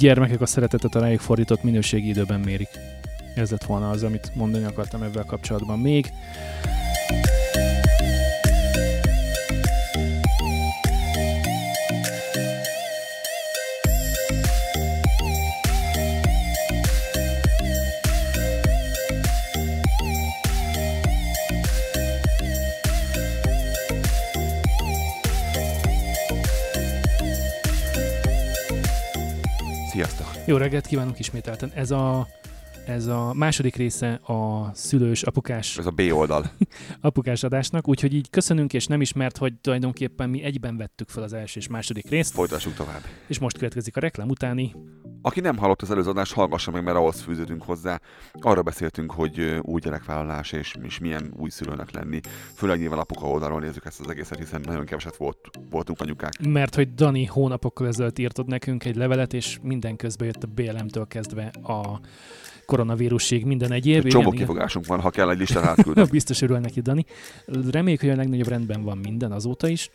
gyermekek a szeretetet a rájuk fordított minőségi időben mérik. Ez lett volna az, amit mondani akartam ebben kapcsolatban még. Jó reggelt kívánunk ismételten. Ez a, ez a második része a szülős, apukás, Ez a B oldal. apukás adásnak, úgyhogy így köszönünk, és nem ismert, hogy tulajdonképpen mi egyben vettük fel az első és második részt, Folytassuk tovább. és most következik a reklám utáni. Aki nem hallott az előző adást, hallgassa meg, mert ahhoz fűződünk hozzá. Arra beszéltünk, hogy új gyerekvállalás és, és milyen új szülőnek lenni. Főleg nyilván apuka oldalról nézzük ezt az egészet, hiszen nagyon keveset volt, voltunk anyukák. Mert hogy Dani hónapokkal ezelőtt írtod nekünk egy levelet, és minden közben jött a BLM-től kezdve a koronavírusig, minden egyéb. Egy csomó Igen, igen. kifogásunk van, ha kell egy listát átküldöm. Biztos örül neki, Dani. Reméljük, hogy a legnagyobb rendben van minden azóta is.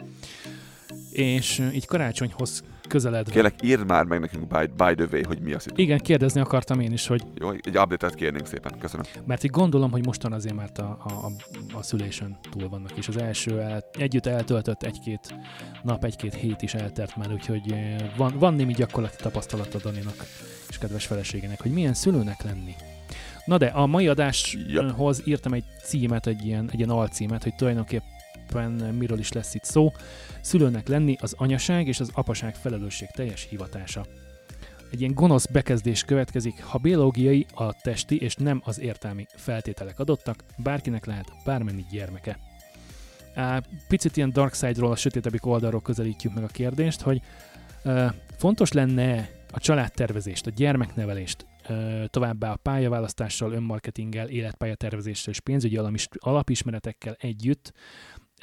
És így karácsonyhoz közeledve. Kérlek, írd már meg nekünk by, by the way, hogy mi a szitu. Igen, kérdezni akartam én is, hogy, Jó, egy update-et kérnénk szépen. Köszönöm. mert így gondolom, hogy mostan azért már a, a, a, a szülésen túl vannak, és az első el, együtt eltöltött egy-két nap, egy-két hét is eltelt már, úgyhogy ö, van, van némi gyakorlati tapasztalata Daninak és kedves feleségének, hogy milyen szülőnek lenni. Na de a mai adáshoz írtam egy címet, egy ilyen, egy ilyen alcímet, hogy tulajdonképpen miről is lesz itt szó. Szülőnek lenni az anyaság és az apaság felelősség teljes hivatása. Egy ilyen gonosz bekezdés következik, ha biológiai, a testi és nem az értelmi feltételek adottak, bárkinek lehet bármennyi gyermeke. Picit ilyen dark side-ról, a sötétebbik oldalról közelítjük meg a kérdést, hogy fontos lenne a családtervezést, a gyermeknevelést, továbbá a pályaválasztással, önmarketinggel, életpályatervezéssel és pénzügyi alapismeretekkel együtt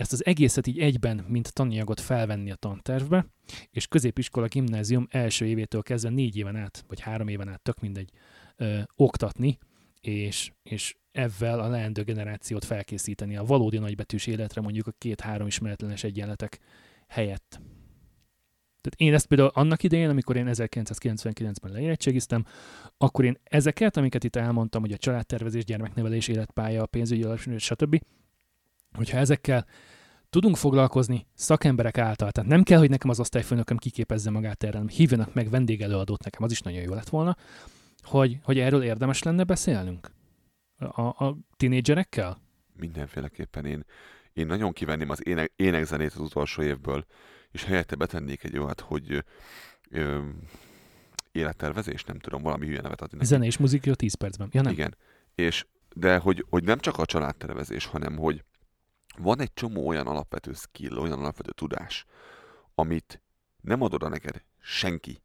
ezt az egészet így egyben, mint tananyagot felvenni a tantervbe, és középiskola, gimnázium első évétől kezdve négy éven át, vagy három éven át, tök mindegy, ö, oktatni, és, és ezzel a leendő generációt felkészíteni a valódi nagybetűs életre, mondjuk a két-három ismeretlenes egyenletek helyett. Tehát én ezt például annak idején, amikor én 1999-ben leérettségiztem, akkor én ezeket, amiket itt elmondtam, hogy a családtervezés, gyermeknevelés, életpálya, pénzügyi alapsítás, stb., hogyha ezekkel tudunk foglalkozni szakemberek által, tehát nem kell, hogy nekem az osztályfőnököm kiképezze magát erre, hívjanak meg vendégelőadót nekem, az is nagyon jó lett volna, hogy, hogy erről érdemes lenne beszélnünk a, a tinédzserekkel? Mindenféleképpen én, én nagyon kivenném az ének, énekzenét az utolsó évből, és helyette betennék egy olyat, hogy ö, élettervezés, nem tudom, valami hülye nevet adni. Zene és muzika 10 percben. Ja nem? Igen. És, de hogy, hogy nem csak a családtervezés, hanem hogy van egy csomó olyan alapvető skill, olyan alapvető tudás, amit nem ad oda neked senki.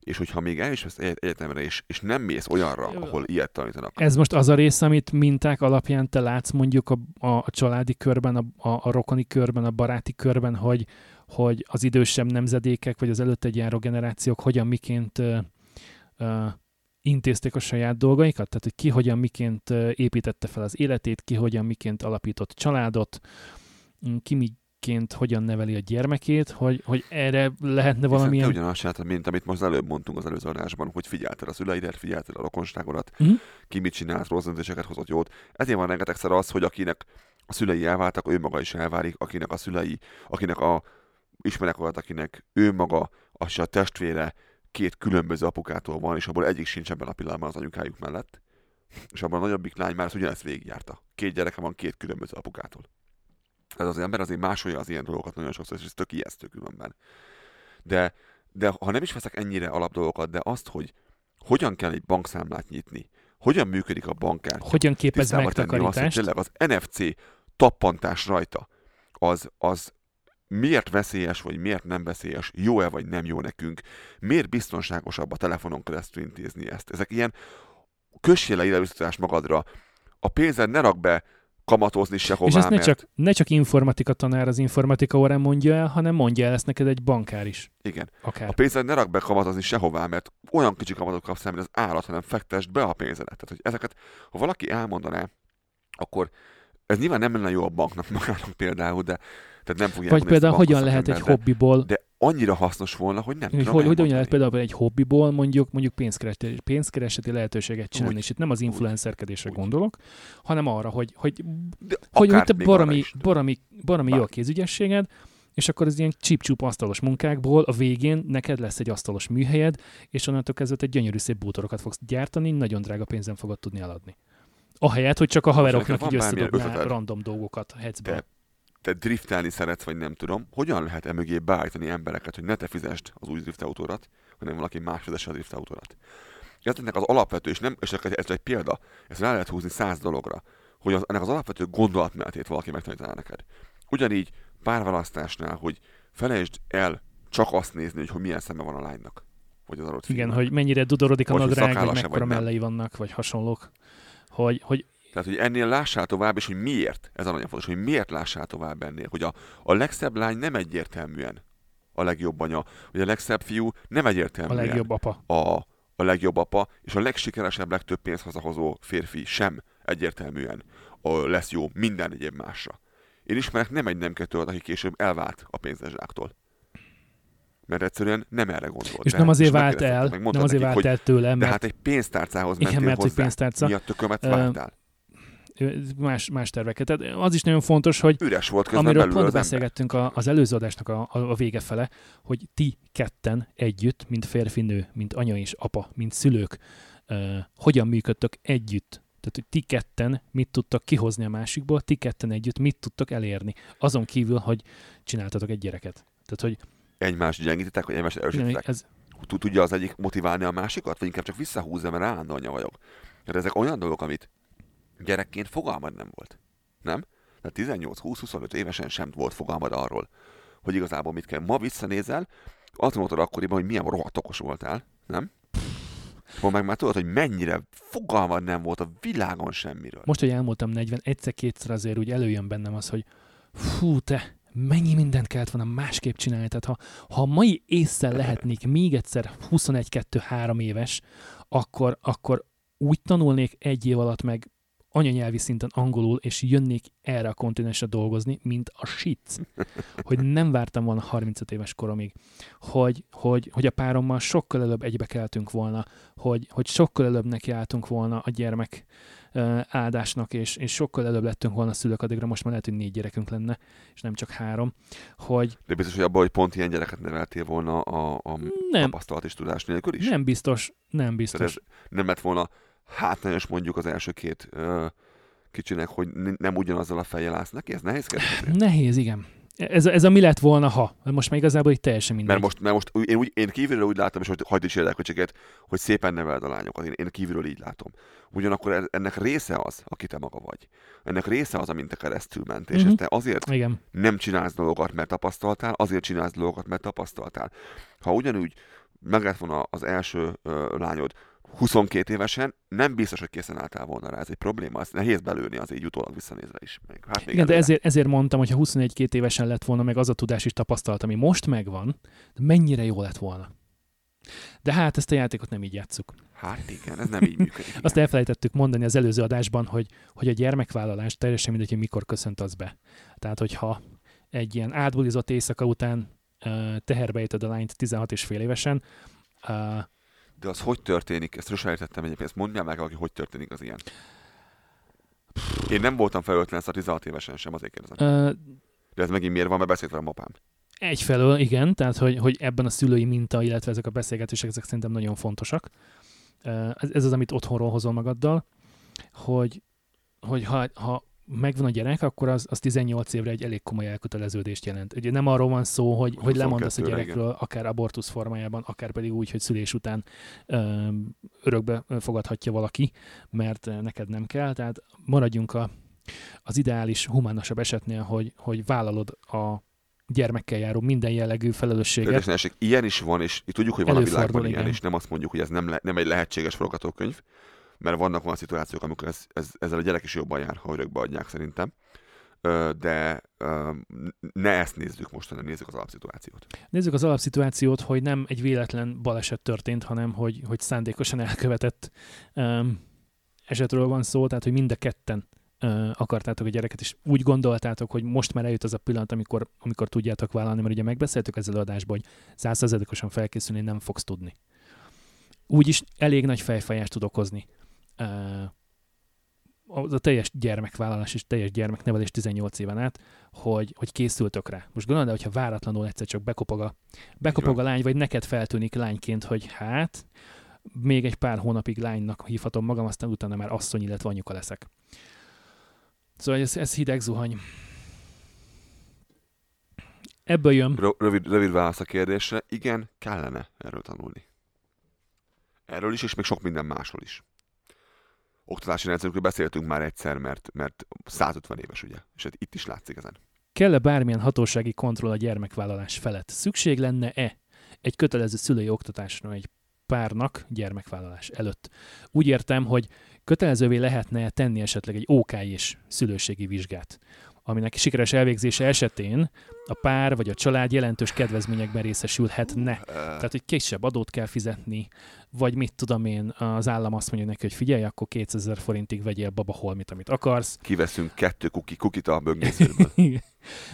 És hogyha még el is vesz egy- egyetemre, és, és nem mész olyanra, ahol ilyet tanítanak, Ez most az a rész, amit minták alapján te látsz mondjuk a, a, a családi körben, a, a, a rokoni körben, a baráti körben, hogy, hogy az idősebb nemzedékek, vagy az előtte járó generációk hogyan miként ö, ö, intézték a saját dolgaikat, tehát hogy ki hogyan miként építette fel az életét, ki hogyan miként alapított családot, m, ki miként hogyan neveli a gyermekét, hogy, hogy erre lehetne Valamilyen... te ugyanazt csináltad, mint amit most az előbb mondtunk az előző adásban, hogy figyelted a szüleidet, figyelted a rokonságodat, Mhm. ki mit csinált, rossz döntéseket hozott jót. Ezért van rengetegszer az, hogy akinek a szülei elváltak, ő maga is elválik, akinek a szülei, akinek a ismerek olyat, akinek ő maga, és a testvére két különböző apukától van, és abból egyik sincs ebben a pillanatban az anyukájuk mellett. És abban a nagyobbik lány már ezt ugyanezt végigjárta. Két gyereke van két különböző apukától. Ez az ember azért másolja az ilyen dolgokat nagyon sokszor, és ez tök ijesztő különben. De, de ha nem is veszek ennyire alap dolgokat, de azt, hogy hogyan kell egy bankszámlát nyitni, hogyan működik a bankkártya, Hogyan képez tisztába tenni azt, hogy megtakarítást? tényleg az NFC tappantás rajta, az, az miért veszélyes, vagy miért nem veszélyes, jó-e vagy nem jó nekünk, miért biztonságosabb a telefonon keresztül intézni ezt. Ezek ilyen kössél le ide magadra, a pénzed ne rak be kamatozni sehová, És ezt ne mert csak, ne csak informatika tanár az informatika órán mondja el, hanem mondja el ezt neked egy bankár is. igen, Akár. a pénzed ne rak be kamatozni sehová, mert olyan kicsi kamatot kapsz mint az állat, hanem fektesd be a pénzedet. Tehát, hogy ezeket, ha valaki elmondaná, akkor ez nyilván nem lenne jó a banknak magának például, de tehát nem fogják Vagy például hogyan lehet egy bankot hobbiból, de annyira hasznos volna, hogy nem hogy, tudom hogy, hogyan lehet például egy hobbiból mondjuk, mondjuk pénzkereseti, pénzkereseti lehetőséget csinálni, Úgy. és itt nem az influencerkedésre Úgy. gondolok, hanem arra, hogy, hogy, De hogy, hogy te is. baromi, baromi jó a kézügyességed, és akkor az ilyen csíp asztalos munkákból a végén neked lesz egy asztalos műhelyed, és onnantól kezdve egy gyönyörű szép bútorokat fogsz gyártani, nagyon drága pénzen fogod tudni eladni. Ahelyett, hogy csak a haveroknak így összedobnál random dolgokat hecből. Te, te driftelni szeretsz, vagy nem tudom, hogyan lehet emögé beállítani embereket, hogy ne te fizest az új driftautórat, hanem valaki más fizesse a driftautórat. Ez ennek az alapvető, és, nem, és ez egy példa, ezt rá lehet húzni száz dologra, hogy az, ennek az alapvető gondolatmenetét valaki megtanítaná neked. Ugyanígy párválasztásnál, hogy felejtsd el csak azt nézni, hogy, hogy milyen szeme van a lánynak. Vagy az adott Igen, hogy mennyire dudorodik a nadrág, vagy mekkora mellei vannak, vagy hasonlók. Hogy, hogy Tehát, hogy ennél lássál tovább, és hogy miért, ez a nagyon fontos, hogy miért lássál tovább ennél, hogy a, a legszebb lány nem egyértelműen a legjobb anya, hogy a legszebb fiú nem a egyértelműen legjobb apa. a, a legjobb apa, és a legsikeresebb, legtöbb pénzt hazahozó férfi sem egyértelműen a, lesz jó minden egyéb másra. Én ismerek nem egy nem kettőt, aki később elvált a pénzezsáktól. Mert egyszerűen nem erre gondolt. És De- nem azért vált el, meg nem azért vált el tőle, De mert hát egy pénztárcához Igen, mentél mert hozzá. pénztárca. Mi a tökömet Ö, vártál? más, más terveket. Tehát az is nagyon fontos, hogy Üres volt közben amiről pont beszélgettünk a, az előző adásnak a, a, a vége fele, hogy ti ketten együtt, mint férfi-nő, mint anya és apa, mint szülők, uh, hogyan működtök együtt. Tehát, hogy ti ketten mit tudtak kihozni a másikból, ti ketten együtt mit tudtak elérni. Azon kívül, hogy csináltatok egy gyereket. Tehát, hogy Egymást gyengítitek, vagy egymást erősítitek? ez, Tud- Tudja az egyik motiválni a másikat, vagy inkább csak visszahúzza, mert állandó anya vagyok? Tehát ezek olyan dolgok, amit gyerekként fogalmad nem volt. Nem? Tehát 18-20-25 évesen sem volt fogalmad arról, hogy igazából mit kell. Ma visszanézel, azt mondod akkoriban, hogy milyen rohadt okos voltál, nem? Ma meg már tudod, hogy mennyire fogalmad nem volt a világon semmiről. most, hogy elmúltam 40, egyszer-kétszer azért úgy előjön bennem az, hogy fú, te, mennyi mindent kellett volna másképp csinálni. Tehát ha, ha mai észre lehetnék még egyszer 21-2-3 éves, akkor, akkor úgy tanulnék egy év alatt meg anyanyelvi szinten angolul, és jönnék erre a kontinensre dolgozni, mint a shit. Hogy nem vártam volna 35 éves koromig. Hogy, hogy, hogy a párommal sokkal előbb egybe keltünk volna, hogy, hogy sokkal előbb nekiálltunk volna a gyermek áldásnak, és, és sokkal előbb lettünk volna szülők, addigra most már lehet, hogy négy gyerekünk lenne, és nem csak három, hogy De biztos, hogy abban, hogy pont ilyen gyereket neveltél volna a, a nem, tapasztalat és tudás nélkül is? nem biztos, nem Tehát biztos. ez nem lett volna hátrányos mondjuk az első két ö, kicsinek, hogy nem ugyanazzal a fejjel állsz neki? Ez nehézkes? Nehéz, igen. Ez, ez a mi lett volna, ha. Most már igazából itt teljesen mindegy. Mert most, mert most én, úgy, én kívülről úgy látom, és hogy hagyd is érdekeltséget, hogy szépen neveld a lányokat. Én, én kívülről így látom. Ugyanakkor ennek része az, aki te maga vagy. Ennek része az, amint te keresztül mentél. És Mhm. ezt te azért Igen. nem csinálsz dolgokat, mert tapasztaltál, azért csinálsz dolgokat, mert tapasztaltál. Ha ugyanúgy meg lett volna az első ö, lányod 22 évesen, nem biztos, hogy készen álltál volna rá. Ez egy probléma, ezt nehéz belőni az így utólag visszanézve is. Még, hát még Igen, de előre. ezért, ezért mondtam, hogy ha 21-2 évesen lett volna meg az a tudás és tapasztalat, ami most megvan, de mennyire jó lett volna. De hát ezt a játékot nem így játszuk. Hát igen, ez nem így működik. igen. Azt elfelejtettük mondani az előző adásban, hogy, hogy a gyermekvállalás teljesen mindegy, hogy mikor köszönt az be. Tehát, hogyha egy ilyen átbulizott éjszaka után uh, teherbe a lányt 16 és fél évesen, uh, De az hogy történik? Ezt sosem értettem egyébként. Ezt mondjál meg, valaki, hogy történik az ilyen. Én nem voltam felöltlen a 16 évesen sem, azért kérdezem. uh, De ez megint miért van, mert beszélt velem apám. Egyfelől igen, tehát hogy, hogy ebben a szülői minta, illetve ezek a beszélgetések, ezek szerintem nagyon fontosak. Ö, Ez, ez az, amit otthonról hozol magaddal, hogy, hogy ha, ha megvan a gyerek, akkor az, az 18 évre egy elég komoly elköteleződést jelent. Ugye nem arról van szó, hogy, hogy lemondasz a 22-re, gyerekről, akár abortusz formájában, akár pedig úgy, hogy szülés után ö, örökbe fogadhatja valaki, mert neked nem kell. Tehát maradjunk a, az ideális, humánosabb esetnél, hogy, hogy vállalod a gyermekkel járó minden jellegű felelősséget. Kérdésnesség, ilyen is van, és tudjuk, hogy van a világban ilyen, igen. és nem azt mondjuk, hogy ez nem, le, nem egy lehetséges forgatókönyv, mert vannak olyan szituációk, amikor ez, ez, ezzel a gyerek is jobban jár, ha örökbe adják szerintem. De ne ezt nézzük most, hanem nézzük az alapszituációt. Nézzük az alapszituációt, hogy nem egy véletlen baleset történt, hanem hogy, hogy szándékosan elkövetett um, esetről van szó, tehát hogy mind a ketten akartátok a gyereket, és úgy gondoltátok, hogy most már eljött az a pillanat, amikor, amikor tudjátok vállalni, mert ugye megbeszéltük ezzel adásban, hogy százszerzadikosan felkészülni nem fogsz tudni. Úgyis elég nagy fejfájást tud okozni. Az a teljes gyermekvállalás és teljes gyermeknevelés 18 éven át, hogy, hogy készültök rá. Most gondolod, hogyha váratlanul egyszer csak bekopog a, bekopog a lány, vagy neked feltűnik lányként, hogy hát, még egy pár hónapig lánynak hívhatom magam, aztán utána már asszony, illetve anyuka leszek. Szóval ez, ez hideg zuhany. Ebből jön. Rövid, rövid válasz a kérdésre. Igen, kellene erről tanulni. Erről is, és még sok minden másról is. Oktatási rendszerükről beszéltünk már egyszer, mert, mert 150 éves, ugye? És hát itt is látszik ezen. Kell-e bármilyen hatósági kontroll a gyermekvállalás felett? Szükség lenne-e egy kötelező szülői oktatásra egy párnak gyermekvállalás előtt? Úgy értem, hogy kötelezővé lehetne tenni esetleg egy OK és szülőségi vizsgát, aminek sikeres elvégzése esetén a pár vagy a család jelentős kedvezményekben részesülhetne. Tehát, hogy kisebb adót kell fizetni, vagy mit tudom én, az állam azt mondja neki, hogy figyelj, akkor 2000 forintig vegyél baba holmit, amit akarsz. Kiveszünk kettő kuki, kukit a böngészőből.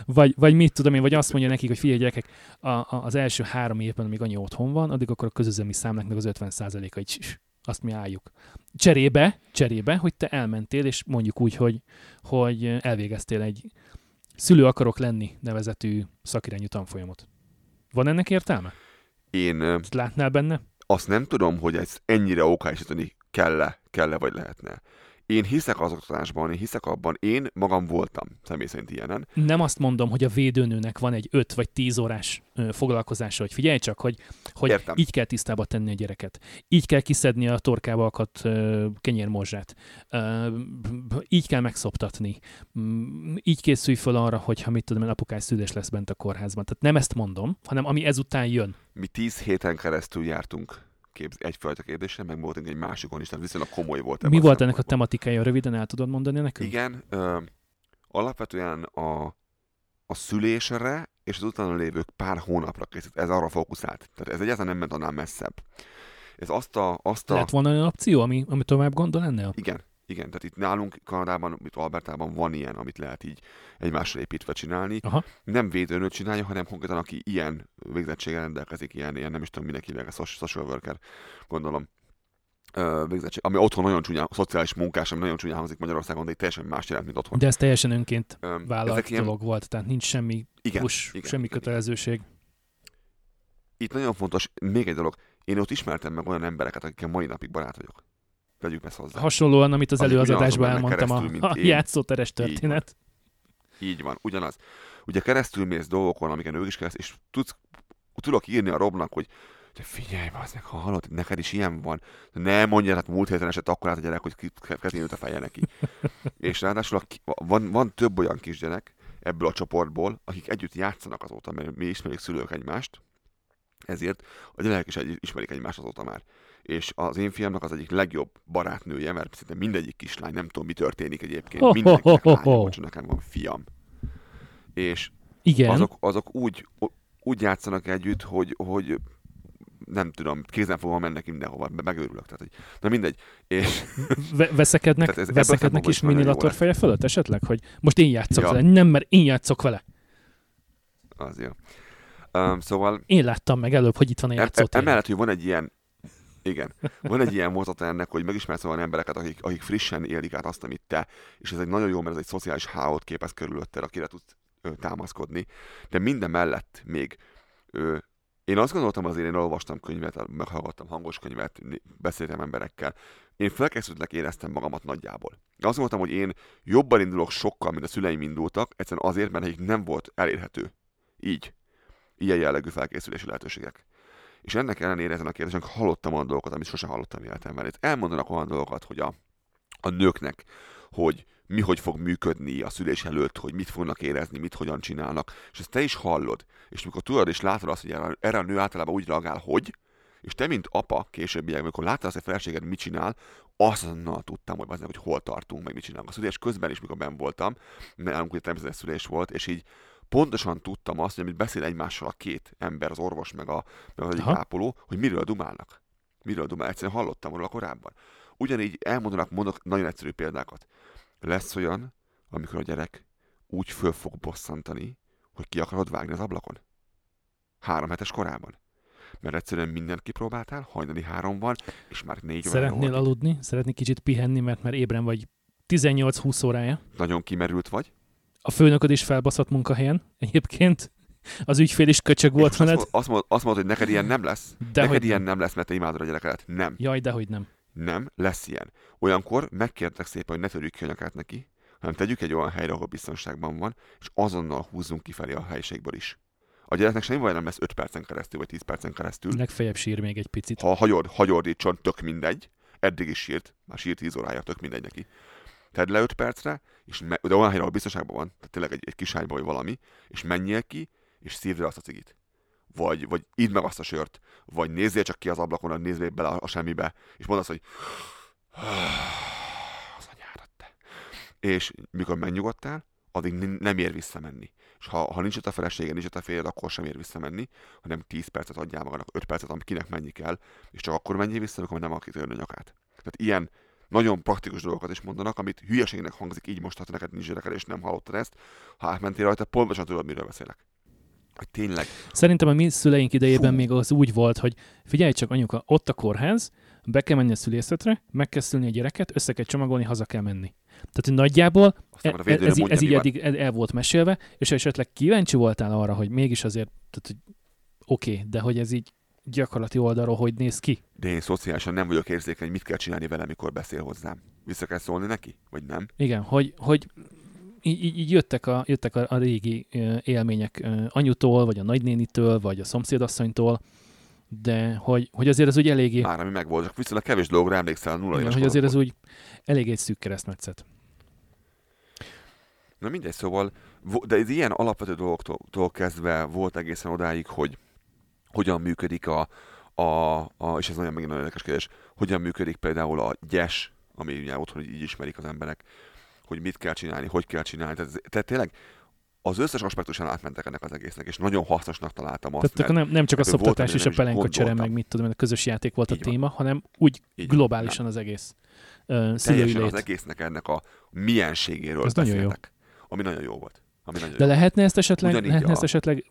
vagy, vagy mit tudom én, vagy azt mondja nekik, hogy figyelj gyerekek, a, a, az első három évben, amíg annyi otthon van, addig akkor a közözemi számláknak az 50%-a így azt mi álljuk. Cserébe, cserébe, hogy te elmentél, és mondjuk úgy, hogy, hogy elvégeztél egy szülő akarok lenni nevezetű szakirányú tanfolyamot. Van ennek értelme? Én... Ezt látnál benne? Azt nem tudom, hogy ez ennyire okásítani kell-e, kell-e vagy lehetne. Én hiszek az oktatásban, én hiszek abban, én magam voltam személy szerint ilyenen. Nem azt mondom, hogy a védőnőnek van egy 5 vagy 10 órás foglalkozása, hogy figyelj csak, hogy, hogy Értem. így kell tisztába tenni a gyereket. Így kell kiszedni a torkába akadt kenyérmorzsát. Így kell megszoptatni. Így készülj fel arra, hogy ha mit tudom, apukás szülés lesz bent a kórházban. Tehát nem ezt mondom, hanem ami ezután jön. Mi 10 héten keresztül jártunk képz, egyfajta kérdésre, meg voltunk egy másikon is, tehát viszonylag komoly volt. Mi volt ennek a tematikája? Röviden el tudod mondani nekünk? Igen, ö, alapvetően a, a szülésre és az utána lévők pár hónapra készült. Ez arra fókuszált. Tehát ez egyáltalán nem ment annál messzebb. Ez azt a... Azt a... Lehet volna olyan opció, ami, ami tovább gondol ennél? Igen, igen, tehát itt nálunk Kanadában, itt Albertában van ilyen, amit lehet így egymásra építve csinálni. Aha. Nem védőnőt csinálja, hanem konkrétan aki ilyen végzettséggel rendelkezik, ilyen, ilyen nem is tudom a social worker, gondolom végzettség, ami otthon nagyon csúnya, szociális munkás, ami nagyon csúnya hangzik Magyarországon, de itt teljesen más jelent, mint otthon. De ez teljesen önként vállalt ilyen... dolog volt, tehát nincs semmi igen, push, igen, semmi igen, kötelezőség. Igen. Itt nagyon fontos, még egy dolog, én ott ismertem meg olyan embereket, akikkel mai napig barát vagyok. Vegyük ezt hozzá. Hasonlóan, amit az előadásban elmondtam, a, a játszóteres történet. Így van. Így van, ugyanaz. Ugye keresztül mész dolgokon, amiken ők is kereszt, és tudsz, tudok írni a Robnak, hogy de figyelj, meg, ha hallod, neked is ilyen van. Ne mondja, hát múlt héten esett akkor át a gyerek, hogy ketén a feje neki. és ráadásul a, van, van több olyan kisgyerek ebből a csoportból, akik együtt játszanak azóta, mert mi ismerjük szülők egymást, ezért a gyerekek is egy, ismerik egymást azóta már és az én fiamnak az egyik legjobb barátnője, mert szinte mindegyik kislány, nem tudom, mi történik egyébként, mindenkinek oh. csak nekem van fiam. És Igen. Azok, azok úgy, úgy játszanak együtt, hogy, hogy nem tudom, kézen fogva mennek mindenhova, megőrülök. Tehát, hogy, na mindegy. És, veszekednek, ez, veszekednek is minilator feje fölött esetleg, hogy most én játszok ja. vele. Nem, mert én játszok vele. Az jó. Um, szóval... Én láttam meg előbb, hogy itt van a játszótér. Emellett, hogy van egy ilyen igen. Van egy ilyen mozata ennek, hogy megismersz olyan embereket, akik, akik frissen élik át azt, amit te, és ez egy nagyon jó, mert ez egy szociális hálót képez körülötted, akire tudsz ö, támaszkodni. De minden mellett még ö, én azt gondoltam azért, én olvastam könyvet, meghallgattam hangos könyvet, beszéltem emberekkel. Én felkészültnek éreztem magamat nagyjából. Azt gondoltam, hogy én jobban indulok sokkal, mint a szüleim indultak, egyszerűen azért, mert nekik nem volt elérhető. Így. Ilyen jellegű felkészülési lehetőségek. És ennek ellenére ezen a kérdésen hallottam olyan dolgokat, amit sosem hallottam életemben. Itt elmondanak olyan dolgokat, hogy a, a nőknek, hogy mi hogy fog működni a szülés előtt, hogy mit fognak érezni, mit hogyan csinálnak, és ezt te is hallod, és mikor tudod és látod azt, hogy erre, a nő általában úgy reagál, hogy, és te, mint apa, későbbiekben, amikor láttad azt, hogy a feleséged mit csinál, azonnal tudtam, hogy, hogy hol tartunk, meg mit csinálunk. A szülés közben is, mikor ben voltam, mert ugye természetes szülés volt, és így pontosan tudtam azt, hogy amit beszél egymással a két ember, az orvos meg, a, meg az egyik ápoló, hogy miről dumálnak. Miről dumálnak. Egyszerűen hallottam róla korábban. Ugyanígy elmondanak, mondok nagyon egyszerű példákat. Lesz olyan, amikor a gyerek úgy föl fog bosszantani, hogy ki akarod vágni az ablakon. Három hetes korában. Mert egyszerűen mindent kipróbáltál, hajnali három van, és már négy óra Szeretnél volt. aludni, szeretnél kicsit pihenni, mert már ébren vagy 18-20 órája. Nagyon kimerült vagy. A főnököd is felbaszott munkahelyen egyébként. Az ügyfél is köcsög volt veled. azt, azt, mondod, azt mondod, hogy neked ilyen nem lesz. De neked hogy ilyen nem. lesz, mert te imádod a gyerekedet. Nem. Jaj, dehogy nem. Nem, lesz ilyen. Olyankor megkértek szépen, hogy ne törjük ki a nyakát neki, hanem tegyük egy olyan helyre, ahol biztonságban van, és azonnal húzzunk kifelé a helyiségből is. A gyereknek semmi baj nem lesz 5 percen keresztül, vagy 10 percen keresztül. Legfeljebb sír még egy picit. Ha hagyod, hagyordítson, tök mindegy. Eddig is sírt, már sírt 10 órája, tök mindegy neki. Tedd le 5 percre, és me- de olyan helyre, ahol biztonságban van, tehát tényleg egy, egy kis ágyba, vagy valami, és menjél ki, és szívd le azt a cigit. Vagy, vagy idd meg azt a sört, vagy nézzél csak ki az ablakon, vagy nézzél bele a, semmibe, és mondd azt, hogy az anyárat te. És mikor megnyugodtál, addig nem ér visszamenni. És ha, ha nincs ott a felesége, nincs ott a férjed, akkor sem ér visszamenni, hanem 10 percet adjál magadnak, 5 percet, amit kinek menni kell, és csak akkor menjél vissza, amikor nem akit a nyakát. Tehát ilyen nagyon praktikus dolgokat is mondanak, amit hülyeségnek hangzik így most, ha neked nincs gyereked, és nem hallottad ezt. Ha átmentél rajta, pontosan tudod, miről beszélek. Hogy tényleg, Szerintem a mi szüleink idejében Fú. még az úgy volt, hogy figyelj csak anyuka, ott a kórház, be kell menni a szülészetre, meg kell szülni a gyereket, össze kell csomagolni, haza kell menni. Tehát nagyjából aztán e, ez, így- mondja, ez így eddig el, el volt mesélve, és ha esetleg kíváncsi voltál arra, hogy mégis azért, tehát, hogy oké, okay, de hogy ez így gyakorlati oldalról hogy néz ki. De én szociálisan nem vagyok érzékeny, mit kell csinálni vele, mikor beszél hozzám. Vissza kell szólni neki? Vagy nem? Igen, hogy, hogy így, így- jöttek, a, jöttek a, a régi élmények anyutól, vagy a nagynénitől, vagy a szomszédasszonytól, de hogy, hogy azért ez úgy eléggé, Már ami megvolt, csak viszonylag kevés dologra emlékszel a nulla igen, hogy azért ez úgy elég egy szűk keresztmetszet. Na mindegy, szóval, de ilyen alapvető dolgoktól kezdve volt egészen odáig, hogy hogyan működik a, a, a és ez nagyon megint nagyon érdekes kérdés, hogyan működik például a gyes, ami ugye otthon így ismerik az emberek, hogy mit kell csinálni, hogy kell csinálni. Tehát, tehát tényleg az összes aspektusán átmentek ennek az egésznek, és nagyon hasznosnak találtam azt, Tehát nem, nem csak a amire és a pelenka csere, meg mit tudom, a közös játék volt a Így van. téma, hanem úgy Így van. globálisan az egész uh, teljesen az egésznek ennek a mienségéről Ez nagyon jó. beszéltek. Ami nagyon jó volt. Ami nagyon De jó. lehetne ezt esetleg, Ugyanígy lehetne a- ezt esetleg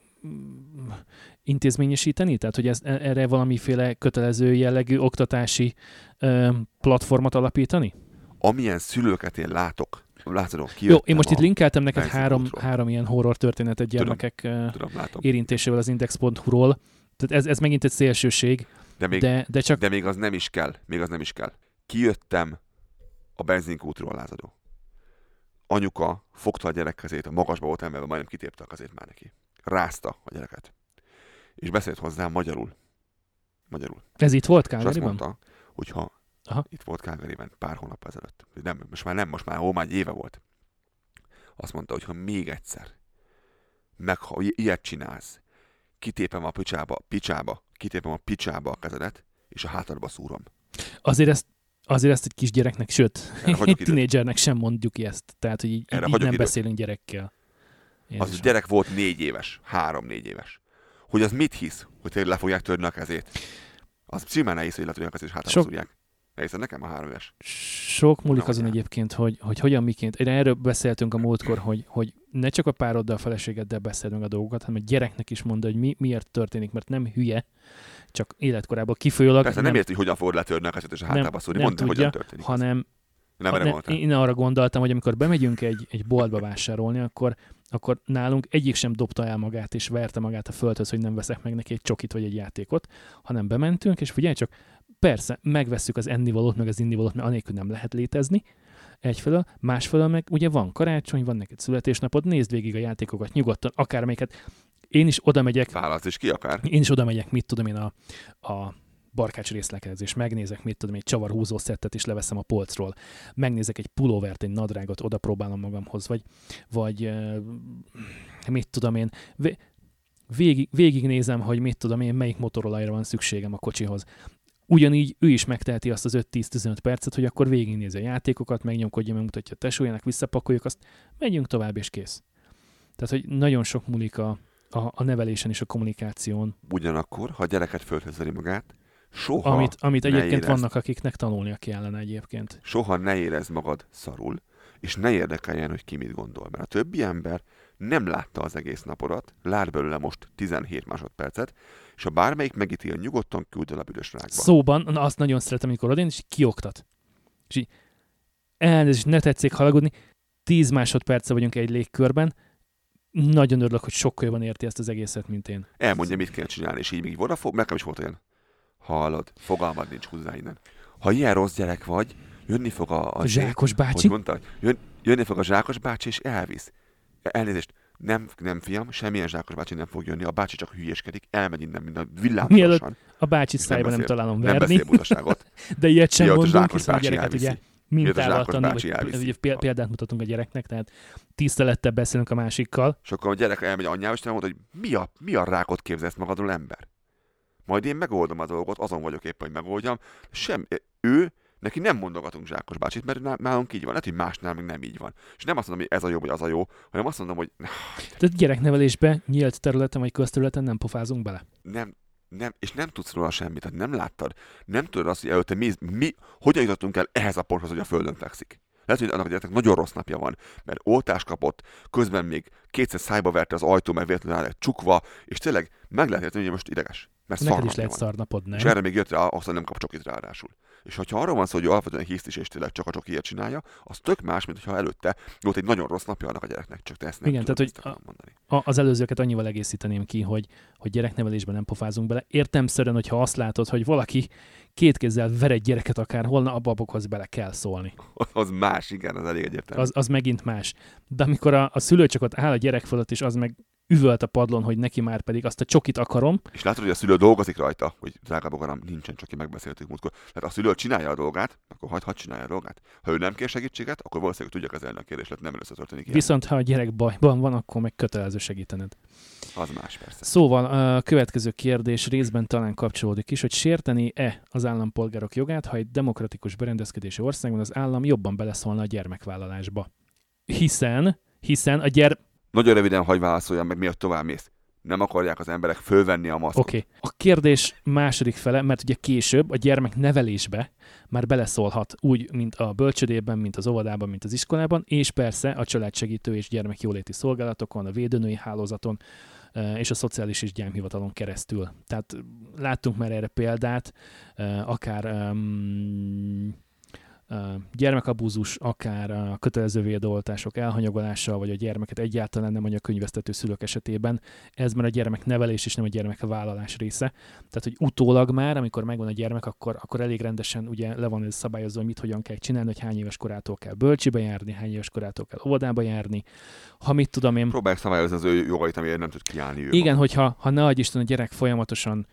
intézményesíteni? Tehát, hogy ez, erre valamiféle kötelező jellegű oktatási ö, platformot alapítani? Amilyen szülőket én látok, látod, Jó, én most itt linkeltem neked három, útról. három ilyen horror történetet Tudom. gyermekek Tudom, látom. érintésével az index.hu-ról. Tehát ez, ez megint egy szélsőség, De még, de, de csak de még az nem is kell. Még az nem is kell. Kijöttem a benzinkútról lázadó. Anyuka fogta a gyerek kezét, a magasba volt emelve, majdnem kitépte a kezét már neki. Rázta a gyereket. És beszélt hozzám magyarul. Magyarul. ez itt volt És azt Calgaryban? mondta, hogy ha Aha. itt volt Calgaryben pár hónap ezelőtt, nem, most már nem, most már, ó, már egy éve volt. Azt mondta, hogy ha még egyszer, meg ha ilyet csinálsz, kitépem a picsába, picsába, kitépem a picsába a kezedet, és a hátadba szúrom. Azért ezt, azért ezt egy kisgyereknek, sőt, egy tinédzsernek sem mondjuk ezt. Tehát, hogy így, Erre így nem időt. beszélünk gyerekkel. Az Jézusom. gyerek volt négy éves, három-négy éves. Hogy az mit hisz, hogy tényleg le fogják törni a kezét? Az simán nehéz, hogy letörni a kezét, és hátába Sok- szúrják. Nehéz, nekem a három éves. Sok múlik Nem azon anyám. egyébként, hogy, hogy hogyan, miként. Én erről beszéltünk a múltkor, hogy, hogy ne csak a pároddal, a feleségeddel beszéld meg a dolgokat, hanem a gyereknek is mondd, hogy mi, miért történik, mert nem hülye, csak életkorában kifolyólag Persze nem, érti, hogy hogyan fogod letörni a kezét, és a Nem- hátába szúrni. nem Mondd, hogyan történik. az. hanem Nem erre ne, én arra gondoltam, hogy amikor bemegyünk egy, egy boltba vásárolni, akkor, akkor nálunk egyik sem dobta el magát és verte magát a földhöz, hogy nem veszek meg neki egy csokit vagy egy játékot, hanem bementünk, és figyelj csak, persze, megvesszük az ennivalót, meg az innivalót, mert anélkül nem lehet létezni, egyfelől, másfelől meg ugye van karácsony, van neked születésnapod, nézd végig a játékokat nyugodtan, akármelyiket. Én is oda megyek, Válasz is ki akár. én is oda megyek, mit tudom én, a, a barkács részlekezés, megnézek, mit tudom, egy csavarhúzó szettet is leveszem a polcról, megnézek egy pulóvert, egy nadrágot, oda próbálom magamhoz, vagy, vagy mit tudom én, vé- végig, végignézem, hogy mit tudom én, melyik motorolajra van szükségem a kocsihoz. Ugyanígy ő is megteheti azt az 5-10-15 percet, hogy akkor végignézi a játékokat, megnyomkodja, megmutatja a tesójának, visszapakoljuk, azt megyünk tovább, és kész. Tehát, hogy nagyon sok múlik a, a, a nevelésen és a kommunikáción, Ugyanakkor, ha a gyereket földhöz veri magát, soha, amit, amit egyébként érezd. vannak, akiknek tanulnia kellene egyébként. soha ne érezd magad szarul, és ne érdekeljen, hogy ki mit gondol. Mert a többi ember nem látta az egész napodat, lát belőle most 17 másodpercet, és ha bármelyik megítél, nyugodtan küld el a büdös rákba. Szóban, na, azt nagyon szeretem, amikor odén, és kioktat. És így, elnézést, ne tetszik halagudni, 10 másodperce vagyunk egy légkörben, nagyon örülök, hogy sokkal jobban érti ezt az egészet, mint én. Elmondja, mit kell csinálni, és így még fog, nekem is volt olyan. Hallod, fogalmad nincs hozzá innen. Ha ilyen rossz gyerek vagy, jönni fog a... A, zsákos bácsi? Hogy mondta, jön, jönni fog a zsákos bácsi, és elvisz. Elnézést, nem, nem fiam, semmilyen zsákos bácsi nem fog jönni, a bácsi csak hülyéskedik, elmegy innen, a villámgyorsan. a bácsi szájba nem, nem találom verni. Nem beszél butaságot. De ilyet sem mondunk, hiszen a gyereket ugye mintával tanul, vagy példát mutatunk a gyereknek, tehát tisztelettel beszélünk a másikkal. És akkor a gyerek elmegy anyjába, és mondja, hogy mi a, mi a rákot képzelsz magadról ember? Majd én megoldom a dolgot, azon vagyok éppen, hogy megoldjam. Sem, ő, neki nem mondogatunk Zsákos bácsit, mert nálunk így van. Lehet, hogy másnál még nem így van. És nem azt mondom, hogy ez a jó, vagy az a jó, hanem azt mondom, hogy... Tehát gyereknevelésbe nyílt területen vagy közterületen nem pofázunk bele. Nem, nem, és nem tudsz róla semmit, tehát nem láttad. Nem tudod azt, hogy előtte mi, mi, hogyan jutottunk el ehhez a ponthoz, hogy a Földön fekszik. Lehet, hogy annak a gyereknek nagyon rossz napja van, mert oltást kapott, közben még kétszer szájba verte az ajtó, mert véletlenül egy csukva, és tényleg meg lehet érteni, hogy most ideges. Mert Neked is lehet szarnapod, nem? És erre még jött rá, azt nem kap csokit ráadásul. És ha arról van szó, hogy alapvetően hisztis és tényleg csak a csokiért csinálja, az tök más, mint ha előtte volt egy nagyon rossz napja annak a gyereknek, csak te ezt nem Igen, tehát hogy a, mondani. A, az előzőket annyival egészíteném ki, hogy, hogy gyereknevelésben nem pofázunk bele. Értemszerűen, hogyha azt látod, hogy valaki két kézzel ver egy gyereket akár holna, abba abokhoz bele kell szólni. Az más, igen, az elég egyértelmű. Az, az megint más. De amikor a, a szülő csak ott áll a gyerek fölött, és az meg üvölt a padlon, hogy neki már pedig azt a csokit akarom. És látod, hogy a szülő dolgozik rajta, hogy drága bogaram, nincsen csoki, megbeszéltük múltkor. Tehát a szülő csinálja a dolgát, akkor hagyd, hagyd csinálja a dolgát. Ha ő nem kér segítséget, akkor valószínűleg tudja kezelni a kérdést, nem először történik ilyen. Viszont ha a gyerek bajban van, akkor meg kötelező segítened. Az más persze. Szóval a következő kérdés részben talán kapcsolódik is, hogy sérteni-e az állampolgárok jogát, ha egy demokratikus berendezkedési országban az állam jobban beleszólna a gyermekvállalásba. Hiszen, hiszen a gyermek nagyon röviden hagy válaszoljam meg, miatt tovább mész. Nem akarják az emberek fölvenni a maszkot. Oké. Okay. A kérdés második fele, mert ugye később a gyermek nevelésbe már beleszólhat úgy, mint a bölcsödében, mint az óvodában, mint az iskolában, és persze a családsegítő és gyermekjóléti szolgálatokon, a védőnői hálózaton, és a szociális és gyámhivatalon keresztül. Tehát láttunk már erre példát, akár um, gyermekabúzus, akár a kötelező védoltások elhanyagolása, vagy a gyermeket egyáltalán nem anyakönyvesztető szülők esetében, ez már a gyermek nevelés és nem a gyermek vállalás része. Tehát, hogy utólag már, amikor megvan a gyermek, akkor, akkor elég rendesen ugye le van ez szabályozva, hogy mit hogyan kell csinálni, hogy hány éves korától kell bölcsibe járni, hány éves korától kell óvodába járni. Ha mit tudom én... Próbálják szabályozni az ő jogait, amiért nem tud kiállni ő. Igen, hogyha ha ne adj Isten, a gyerek folyamatosan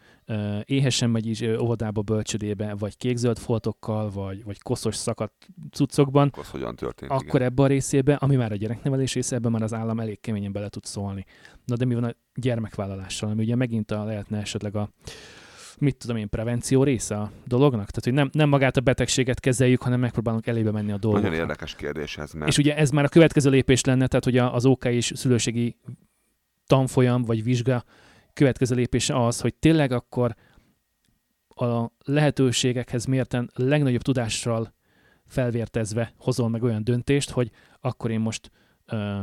éhesen megy is óvodába, bölcsödébe, vagy kékzöld foltokkal, vagy, vagy koszos szakadt cuccokban, az hogyan történt, akkor igen. ebben a részébe, ami már a gyereknevelés része, ebben már az állam elég keményen bele tud szólni. Na de mi van a gyermekvállalással, ami ugye megint a, lehetne esetleg a mit tudom én, prevenció része a dolognak? Tehát, hogy nem, nem magát a betegséget kezeljük, hanem megpróbálunk elébe menni a dolgoknak. Nagyon érdekes kérdés ez. Mert... És ugye ez már a következő lépés lenne, tehát hogy az OK és szülőségi tanfolyam vagy vizsga következő lépés az, hogy tényleg akkor a lehetőségekhez mérten legnagyobb tudással felvértezve hozol meg olyan döntést, hogy akkor én most ö,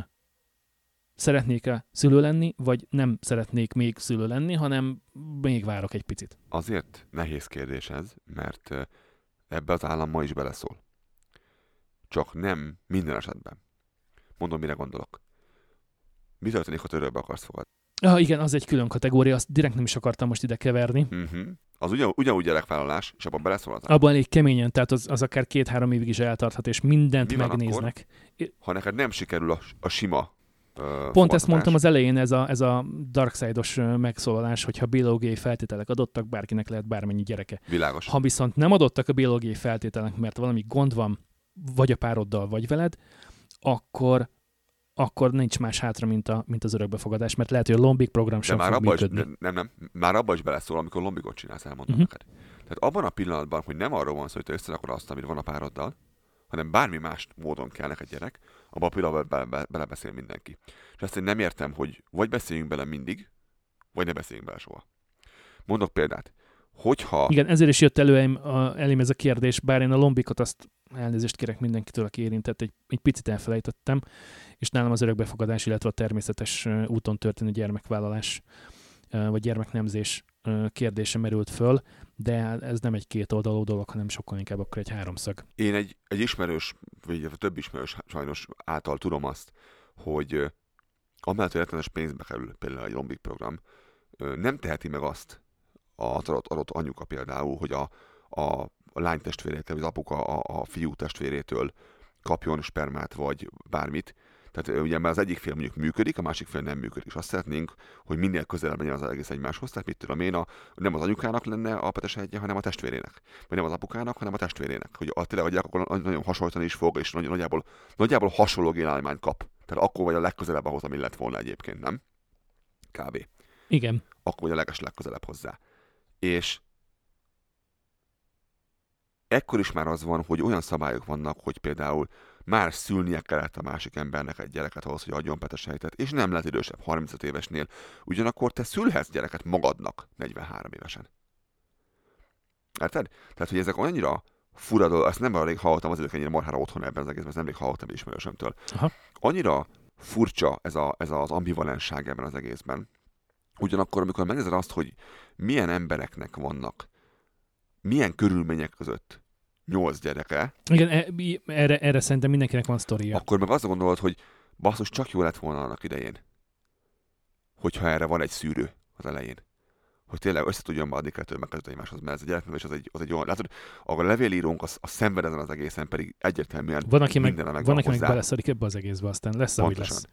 szeretnék-e szülő lenni, vagy nem szeretnék még szülő lenni, hanem még várok egy picit. Azért nehéz kérdés ez, mert ebbe az állam ma is beleszól. Csak nem minden esetben. Mondom, mire gondolok. Mi történik, ha törőbe akarsz fogadni? Ah, igen, az egy külön kategória, azt direkt nem is akartam most ide keverni. Uh-huh. Az ugyan, ugyanúgy gyerekvállalás, és abban beleszól az Abban elég keményen, tehát az, az akár két-három évig is eltarthat, és mindent Mi megnéznek. Akkor, ha neked nem sikerül a, a sima Uh, Pont ezt mondtam az elején, ez a, ez a Darkside-os megszólalás, hogyha biológiai feltételek adottak, bárkinek lehet bármennyi gyereke. Világos. Ha viszont nem adottak a biológiai feltételek, mert valami gond van, vagy a pároddal, vagy veled, akkor akkor nincs más hátra, mint, a, mint az örökbefogadás, mert lehet, hogy a Lombik program sem már fog működni. Is, nem, nem, már abban is beleszól, amikor Lombikot csinálsz, elmondom uh-huh. neked. Tehát abban a pillanatban, hogy nem arról van szó, hogy te összerakod azt, amit van a pároddal, hanem bármi más módon kell neked gyerek, abban a pillanatban be, be, belebeszél mindenki. És azt én nem értem, hogy vagy beszéljünk bele mindig, vagy ne beszéljünk bele soha. Mondok példát. Hogyha... Igen, ezért is jött elő elém ez a kérdés, bár én a lombikot azt elnézést kérek mindenkitől, aki érintett, egy, egy picit elfelejtettem, és nálam az örökbefogadás, illetve a természetes úton történő gyermekvállalás vagy gyermeknemzés kérdése merült föl, de ez nem egy két oldalú dolog, hanem sokkal inkább akkor egy háromszög. Én egy, egy ismerős, vagy több ismerős sajnos által tudom azt, hogy amellett, hogy rettenetes pénzbe kerül például egy lombik program, nem teheti meg azt az adott, adott anyuka például, hogy a, a, a lány testvérétől, vagy az apuka a, a fiú testvérétől kapjon spermát, vagy bármit. Tehát ugye már az egyik fél mondjuk működik, a másik fél nem működik. És azt szeretnénk, hogy minél közelebb legyen az egész egymáshoz. Tehát mit tudom én, a, nem az anyukának lenne a petesejtje, hanem a testvérének. Vagy nem az apukának, hanem a testvérének. Hogy a, tényleg a gyerek akkor nagyon hasonlítani is fog, és nagy- nagyjából, nagyjából hasonló génállományt kap. Tehát akkor vagy a legközelebb ahhoz, ami lett volna egyébként, nem? Kb Igen, akkor vagy a leges legközelebb hozzá. És ekkor is már az van, hogy olyan szabályok vannak, hogy például már szülnie kellett a másik embernek egy gyereket ahhoz, hogy adjon petesejtet, és nem lett idősebb 35 évesnél. Ugyanakkor te szülhetsz gyereket magadnak 43 évesen. Érted? Tehát, hogy ezek annyira fura dolgok, azt nem rég hallottam az ennyire marhára otthon ebben az egészben, ezt nemrég hallottam egy ismerősömtől. Aha. Annyira furcsa ez, a, ez az ambivalensság ebben az egészben. Ugyanakkor, amikor megnézed azt, hogy milyen embereknek vannak, milyen körülmények között nyolc gyereke, Igen, e- erre, erre szerintem mindenkinek van sztoria. akkor meg azt gondolod, hogy basszus, csak jó lett volna annak idején, hogyha erre van egy szűrő az elején. Hogy tényleg össze tudjon adni kettő meg kettőt egymáshoz, mert ez a gyereknevelés az egy, az egy olyan, látod, a levélírónk az, az szenved ezen az egészen, pedig egyértelműen Van, aki meg, mindene van, aki meg beleszarik ebbe az egészbe, aztán lesz, ahogy Pontosan. lesz.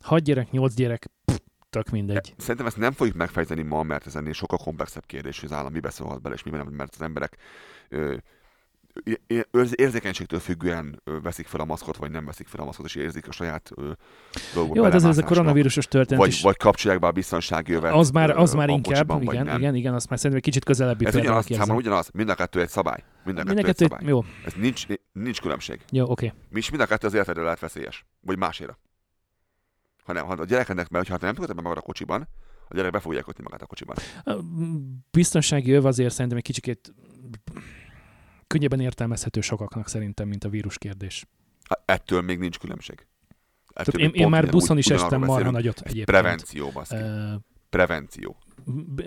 Hat gyerek, nyolc gyerek, pff, tök mindegy. Szerintem ezt nem fogjuk megfejteni ma, mert ez ennél sokkal komplexebb kérdés, hogy az állam mi beszólhat bele, és mi nem, mert az emberek ö, érzékenységtől függően veszik fel a maszkot, vagy nem veszik fel a maszkot, és érzik a saját ö, dolgok Jó, hát ez, ez a koronavírusos történet vagy, is. vagy kapcsolják be a biztonsági jövet. az már, az már inkább, igen, nem. igen, igen, azt már szerintem egy kicsit közelebbi Ez ugyanaz, számomra ugyanaz, mind a kettő egy szabály. Mind a kettő, Mind a egy kettő, szabály. jó, Ez nincs, nincs különbség. jó, oké. Mi is mind a kettő az életedre lehet veszélyes. Vagy másére. Ha nem, ha a gyerekednek, mert ha nem tudod be magad a kocsiban, a gyerek be fogja kötni magát a kocsiban. A biztonsági öv azért szerintem egy kicsikét könnyebben értelmezhető sokaknak szerintem, mint a vírus kérdés. Hát Ettől még nincs különbség. Ettől Tehát én, én már buszon is estem marha nagyot egyébként. Prevenció, baszki. Ö, Prevenció.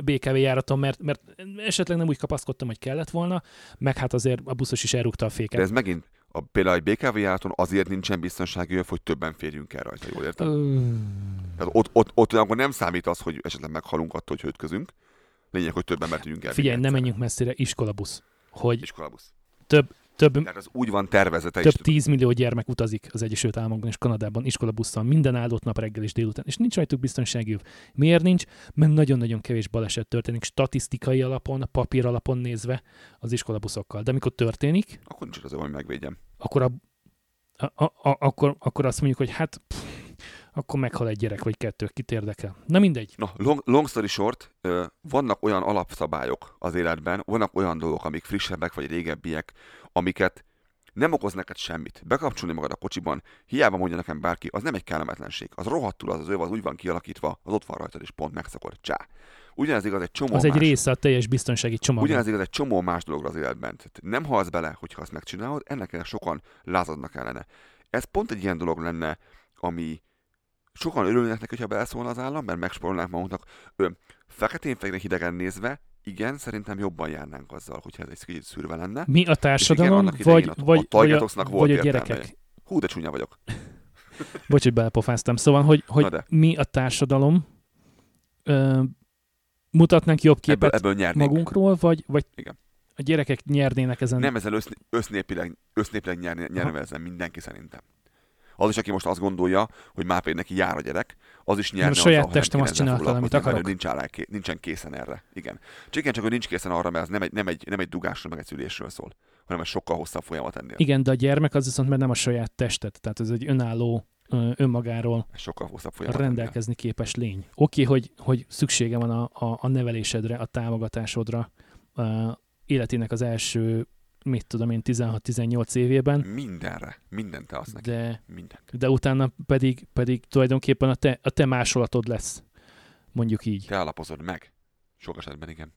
BKV járaton, mert, mert esetleg nem úgy kapaszkodtam, hogy kellett volna, meg hát azért a buszos is elrúgta a De féket. ez megint, a, például egy BKV járaton azért nincsen biztonsági öv, hogy többen férjünk el rajta, jól érted? Ö, Tehát ott, ott, ott akkor nem számít az, hogy esetleg meghalunk attól, hogy hötközünk. Lényeg, hogy többen tudjunk el. Figyelj, nem menjünk messzire, iskolabusz. Hogy Iskolabusz. több, Tehát az úgy van tervezve, te is több tudod. 10 millió gyermek utazik az Egyesült Államokban és Kanadában iskolabusszal minden áldott nap reggel és délután, és nincs rajtuk biztonsági öv. Miért nincs? Mert nagyon-nagyon kevés baleset történik statisztikai alapon, papír alapon nézve az iskolabuszokkal. De amikor történik, Akkor nincs az, hogy megvédjem. Akkor, a, a, a, akkor, akkor azt mondjuk, hogy hát pff, akkor meghal egy gyerek vagy kettő, kit érdekel. Na mindegy. Na, long, long story short, vannak olyan alapszabályok az életben, vannak olyan dolgok, amik frissebbek vagy régebbiek, amiket nem okoz neked semmit. Bekapcsolni magad a kocsiban, hiába mondja nekem bárki, az nem egy kellemetlenség. Az rohadtul az az öv, az úgy van kialakítva, az ott van rajtad, és pont megszakad. Csá. Ugyanez igaz egy csomó Az egy más. része a teljes biztonsági csomagnak. Ugyanez igaz egy csomó más dologra az életben. Tehát nem halsz bele, hogyha azt megcsinálod, ennek ellenére sokan lázadnak ellene. Ez pont egy ilyen dolog lenne, ami sokan örülnek neki, hogyha beleszólna az állam, mert megsporolnánk magunknak. Ö, feketén-fehéren hidegen nézve, igen, szerintem jobban járnánk azzal, hogyha ez egy kicsit szűrve lenne. Mi a társadalom, idején vagy, a- a vagy, vagy, a, volt vagy a értelme. gyerekek? Hú, de csúnya vagyok. Bocs, hogy belepofáztam. Szóval, hogy, hogy mi a társadalom ö, mutatnánk jobb képet Ebből, ebből nyernénk. magunkról, vagy, vagy Igen. a gyerekek nyernének ezen? Nem ezzel össz, össznépileg, össznépileg nyerni, nyerni ezzel mindenki szerintem. Az is, aki most azt gondolja, hogy már pedig neki jár a gyerek, az is nyerne a saját nem testem azt csinálta, amit akarok. Nincs áll, ké- nincsen készen erre. Igen. Csak igen, csak ő nincs készen arra, mert ez nem egy, nem egy, nem egy dugásról, meg egy szülésről szól, hanem egy sokkal hosszabb folyamat ennél. Igen, de a gyermek az viszont mert nem a saját testet, tehát ez egy önálló, önmagáról sokkal folyamat ennél. rendelkezni képes lény. Oké, hogy, hogy szüksége van a, a, a nevelésedre, a támogatásodra, a életének az első, mit tudom én, 16-18 évében, Mindenre. Mindent te neki. de, Minden. de utána pedig, pedig tulajdonképpen a te, a te másolatod lesz, mondjuk így. Te alapozod meg. Sok esetben, igen.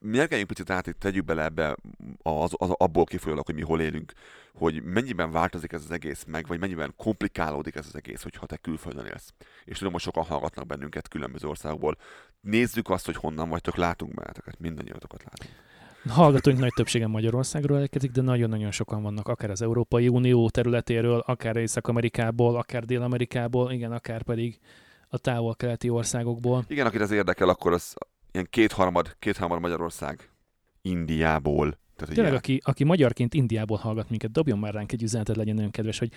Mérgeljünk picit át, itt tegyük bele ebbe az, az, abból kifolyólag, hogy mi hol élünk, hogy mennyiben változik ez az egész meg, vagy mennyiben komplikálódik ez az egész, hogyha te külföldön élsz. És tudom, hogy sokan hallgatnak bennünket különböző országból. Nézzük azt, hogy honnan vagytok, látunk benneteket, mindannyiatokat látunk. Hallgatóink nagy többsége Magyarországról érkezik, de nagyon-nagyon sokan vannak, akár az Európai Unió területéről, akár Észak-Amerikából, akár Dél-Amerikából, igen, akár pedig a távol-keleti országokból. Igen, akit ez érdekel, akkor az ilyen kétharmad, kétharmad Magyarország, Indiából. Tehát, Tényleg, aki, aki magyarként Indiából hallgat minket, dobjon már ránk egy üzenetet, legyen nagyon kedves, hogy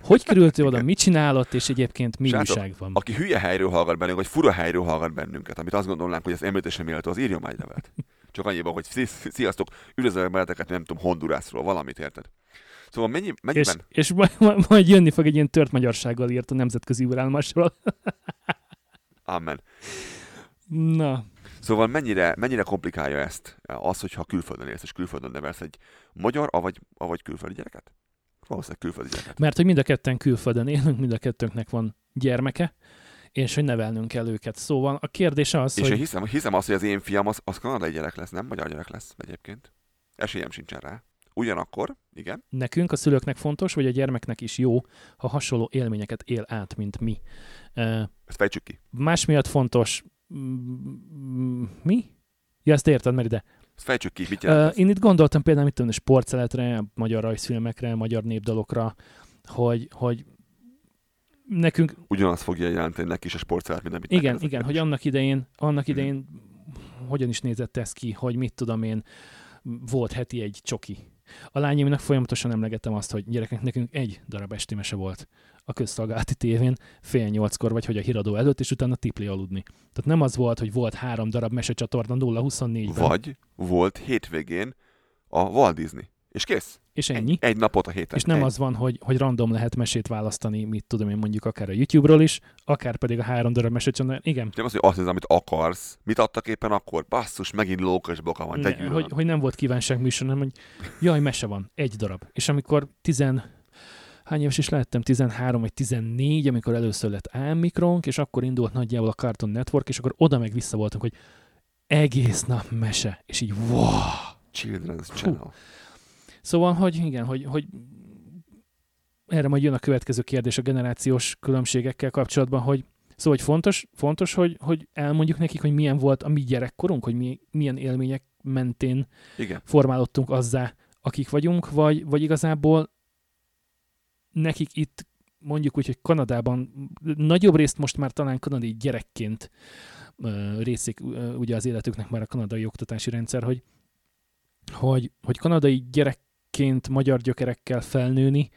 hogy kerültél oda, mit csinálott, és egyébként mi Sátok, újság van. Aki hülye helyről hallgat bennünket, vagy fura helyről hallgat bennünket, amit azt gondolnánk, hogy ez említésem méltó, az írjon már egy levelet. Csak annyiban, hogy sziasztok, üdvözlök benneteket, nem tudom, Hondurászról, valamit érted? Szóval mennyi, mennyiben? És, és majd, majd jönni fog egy ilyen tört magyarsággal írt a nemzetközi urálmasról. Amen. Na. Szóval mennyire, mennyire komplikálja ezt az, hogyha külföldön élsz, és külföldön nevelsz egy magyar, avagy, avagy külföldi gyereket? Valószínűleg külföldi gyereket. Mert hogy mind a ketten külföldön élünk, mind a kettőnknek van gyermeke, és hogy nevelnünk kell őket. Szóval a kérdés az, és hogy... én hiszem, hiszem azt, hogy az én fiam az, az kanadai gyerek lesz, nem magyar gyerek lesz egyébként. Esélyem sincsen rá. Ugyanakkor, igen. Nekünk, a szülőknek fontos, vagy a gyermeknek is jó, ha hasonló élményeket él át, mint mi. Ezt fejtsük ki. Más miatt fontos, mi? Ja, ezt érted, mert ide. Ezt fejtsük ki, mit uh, Én itt gondoltam például, mit tudom, sportszeletre, magyar rajzfilmekre, magyar népdalokra, hogy, hogy nekünk... Ugyanazt fogja jelenteni neki is a sportszelet, mint amit Igen, igen, hogy annak idején, annak hmm. idején hmm. hogyan is nézett ez ki, hogy mit tudom én, volt heti egy csoki. A lányomnak folyamatosan emlegettem azt, hogy gyerekek, nekünk egy darab esti mese volt a közszolgálati tévén fél nyolckor, vagy hogy a híradó előtt, és utána tipli aludni. Tehát nem az volt, hogy volt három darab mesecsatorna 0-24-ben. Vagy volt hétvégén a Walt Disney. És kész. És ennyi. Egy, egy napot a héten. És nem egy. az van, hogy, hogy random lehet mesét választani, mit tudom én mondjuk akár a YouTube-ról is, akár pedig a három darab mesecsatorna. Igen. Nem az, hogy azt hiszem, amit akarsz. Mit adtak éppen akkor? Basszus, megint lókos boka van. Ne, hogy, hogy, nem volt kívánság műsor, hanem hogy jaj, mese van, egy darab. És amikor tizen hány éves is lehettem, 13 vagy 14, amikor először lett A-mikronk, és akkor indult nagyjából a Cartoon Network, és akkor oda meg vissza voltunk, hogy egész nap mese, és így wow! Children's Channel. Szóval, hogy igen, hogy, hogy erre majd jön a következő kérdés a generációs különbségekkel kapcsolatban, hogy Szóval, hogy fontos, fontos hogy, hogy elmondjuk nekik, hogy milyen volt a mi gyerekkorunk, hogy mi, milyen élmények mentén Igen. formálódtunk azzá, akik vagyunk, vagy, vagy igazából nekik itt mondjuk úgy, hogy Kanadában nagyobb részt most már talán kanadai gyerekként részik ugye az életüknek már a kanadai oktatási rendszer, hogy, hogy, hogy kanadai gyerekként magyar gyökerekkel felnőni,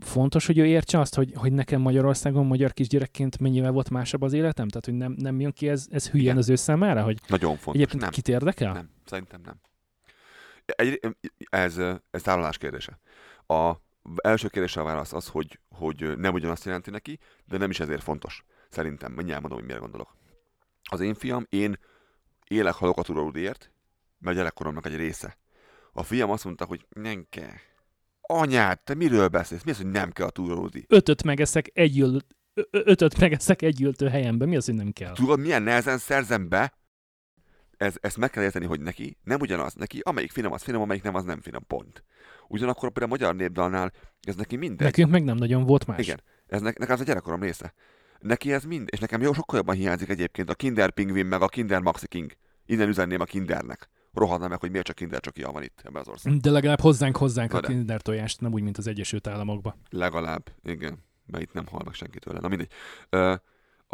fontos, hogy ő értse azt, hogy, hogy nekem Magyarországon magyar kisgyerekként mennyivel volt másabb az életem? Tehát, hogy nem, nem jön ki ez, ez hülyen Igen. az ő számára? Hogy Nagyon fontos. Egyébként nem. kit érdekel? Nem, szerintem nem. Egy, ez, ez távolás kérdése. A első kérdésre a válasz az, hogy, hogy nem ugyanazt jelenti neki, de nem is ezért fontos. Szerintem. Mindjárt mondom, hogy mire gondolok. Az én fiam, én élek halok a Turaludért, mert a gyerekkoromnak egy része. A fiam azt mondta, hogy nem kell. Anyád, te miről beszélsz? Mi az, hogy nem kell a Turaludi? Ötöt megeszek egy ül... ötöt megeszek egy ültő helyemben. Mi az, hogy nem kell? Tudod, milyen nehezen szerzem be? Ez, ezt meg kell érteni, hogy neki nem ugyanaz. Neki amelyik finom, az finom, amelyik nem, az nem finom. Pont. Ugyanakkor például a magyar népdalnál ez neki mindegy. Nekünk meg nem nagyon volt más. Igen, ez ne, nekem az a gyerekkorom része. Neki ez mind, és nekem jó sokkal jobban hiányzik egyébként a Kinder Pingvin meg a Kinder Maxi King. Innen üzenném a Kindernek. Rohadna meg, hogy miért csak Kinder csak van itt ebben az országban. De legalább hozzánk hozzánk Na a de. Kinder tojást, nem úgy, mint az Egyesült Államokban. Legalább, igen. Mert itt nem hal meg senkitől. Na mindegy. Uh,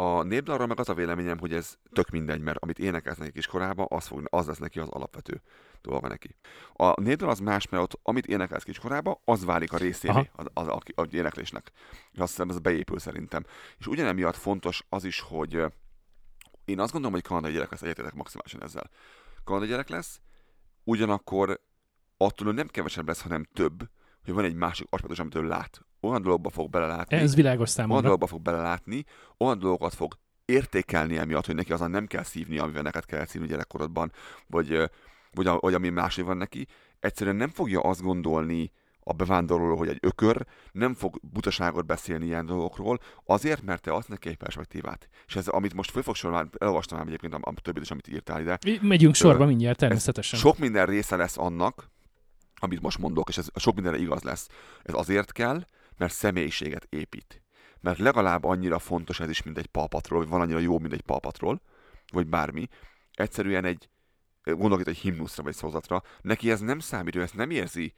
a népdalról meg az a véleményem, hogy ez tök mindegy, mert amit énekelsz neki kiskorában, az, fog, az lesz neki az alapvető dolga neki. A népdal az más, mert ott, amit énekelsz kiskorában, az válik a részévé az, az, az, az éneklésnek. És azt hiszem, ez beépül szerintem. És ugyanemiatt fontos az is, hogy én azt gondolom, hogy kanadai gyerek lesz, egyetetek maximálisan ezzel. Kanadai gyerek lesz, ugyanakkor attól nem kevesebb lesz, hanem több, hogy van egy másik aspektus, amit ő lát. Olyan dologba fog belelátni. Ez világos számomra. Olyan dologba fog belelátni, olyan dolgokat fog értékelni emiatt, hogy neki azon nem kell szívni, amivel neked kell szívni gyerekkorodban, vagy, vagy, vagy ami másé van neki. Egyszerűen nem fogja azt gondolni a bevándorló, hogy egy ökör, nem fog butaságot beszélni ilyen dolgokról, azért, mert te azt neki egy perspektívát. És ez, amit most föl fog sorolni, elolvastam már egyébként a, a többit is, amit írtál ide. Megyünk sorba mindjárt, természetesen. Sok minden része lesz annak, amit most mondok, és ez sok mindenre igaz lesz. Ez azért kell, mert személyiséget épít. Mert legalább annyira fontos ez is, mint egy palpatról, vagy van annyira jó, mint egy palpatról, vagy bármi. Egyszerűen egy, gondolok itt egy himnuszra vagy szózatra, neki ez nem számít, ő ezt nem érzi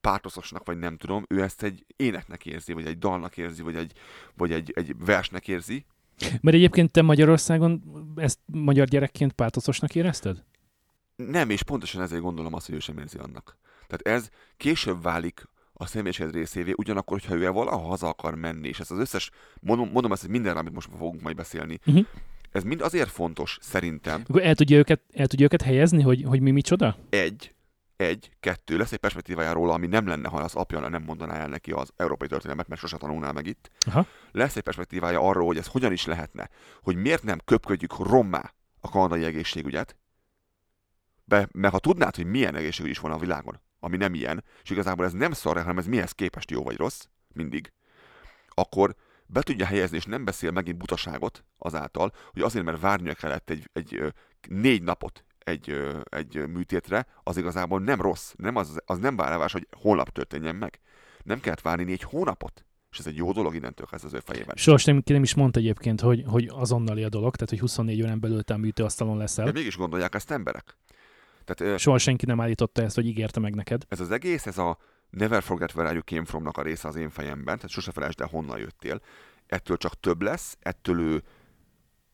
pártoszosnak, vagy nem tudom, ő ezt egy éneknek érzi, vagy egy dalnak érzi, vagy egy, vagy egy, egy versnek érzi. Mert egyébként te Magyarországon ezt magyar gyerekként pártoszosnak érezted? Nem, és pontosan ezért gondolom azt, hogy ő sem érzi annak. Tehát ez később válik a személyiség részévé, ugyanakkor, hogyha ő valaha haza akar menni, és ez az összes, mondom, mondom ezt, hogy mindenre, amit most fogunk majd beszélni, uh-huh. ez mind azért fontos, szerintem. Akkor el tudja őket, el tudja őket helyezni, hogy, hogy mi micsoda? Egy, egy, kettő, lesz egy perspektívája róla, ami nem lenne, ha az apja nem mondaná el neki az európai történelmet, mert sose tanulnál meg itt. Aha. Lesz egy perspektívája arról, hogy ez hogyan is lehetne, hogy miért nem köpködjük rommá a kanadai egészségügyet, be, mert ha tudnád, hogy milyen egészségügy is van a világon, ami nem ilyen, és igazából ez nem szar, hanem ez mihez képest jó vagy rossz, mindig, akkor be tudja helyezni, és nem beszél megint butaságot azáltal, hogy azért, mert várnia kellett egy, egy négy napot egy, egy műtétre, az igazából nem rossz, nem az, az nem várás, hogy holnap történjen meg. Nem kellett várni négy hónapot. És ez egy jó dolog innentől kezdve az ő fejében. Soros nem, nem is mondta egyébként, hogy, hogy azonnali a dolog, tehát hogy 24 órán belül te a műtőasztalon leszel. De mégis gondolják ezt emberek. Tehát, Soha senki nem állította ezt, hogy ígérte meg neked. Ez az egész, ez a Never Forget Where You Came From-nak a része az én fejemben, tehát sose felejtsd el, honnan jöttél. Ettől csak több lesz, ettől ő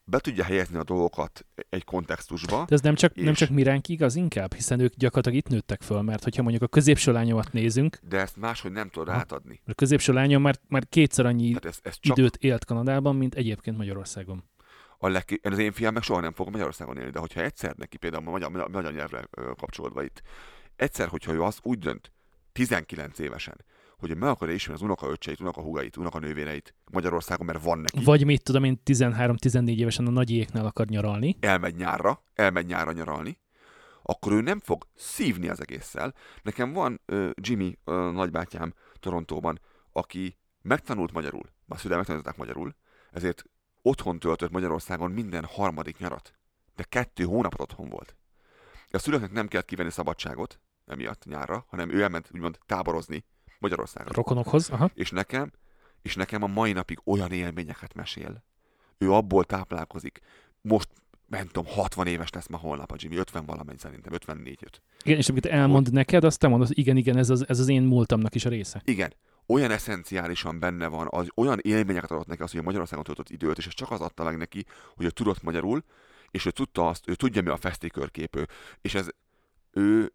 be tudja helyezni a dolgokat egy kontextusba. De ez nem csak, és... nem csak miránk igaz inkább, hiszen ők gyakorlatilag itt nőttek föl, mert hogyha mondjuk a középső lányomat nézünk... De ezt máshogy nem tudod átadni. A középső lányom már, már kétszer annyi ez, ez csak... időt élt Kanadában, mint egyébként Magyarországon. A leg... Az én fiam meg soha nem fog Magyarországon élni, de hogyha egyszer neki például a magyar, magyar nyelvre kapcsolódva itt, egyszer, hogyha ő azt úgy dönt, 19 évesen, hogy meg akarja ismerni az unokaöccseit, unokahúgait, unokanővéreit Magyarországon, mert van neki. Vagy mit tudom én, 13-14 évesen a nagyéknál akar nyaralni. Elmegy nyárra, elmegy nyárra nyaralni, akkor ő nem fog szívni az egésszel. Nekem van uh, Jimmy, uh, nagybátyám Torontóban, aki megtanult magyarul, a szüleim megtanulták magyarul, ezért otthon töltött Magyarországon minden harmadik nyarat. De kettő hónapot otthon volt. A szülőknek nem kellett kivenni szabadságot emiatt nyárra, hanem ő elment úgymond táborozni Magyarországon. Rokonokhoz, aha. És nekem, és nekem a mai napig olyan élményeket mesél. Ő abból táplálkozik. Most nem tudom, 60 éves lesz ma holnap a Jimmy, 50 valamennyi szerintem, 54 öt. Igen, és amit elmond hogy... neked, azt te mondod, igen, igen, ez az, ez az én múltamnak is a része. Igen, olyan eszenciálisan benne van, az olyan élményeket adott neki az, hogy a Magyarországon töltött időt, és ez csak az adta meg neki, hogy ő tudott magyarul, és ő tudta azt, ő tudja mi a festékörképő, és ez ő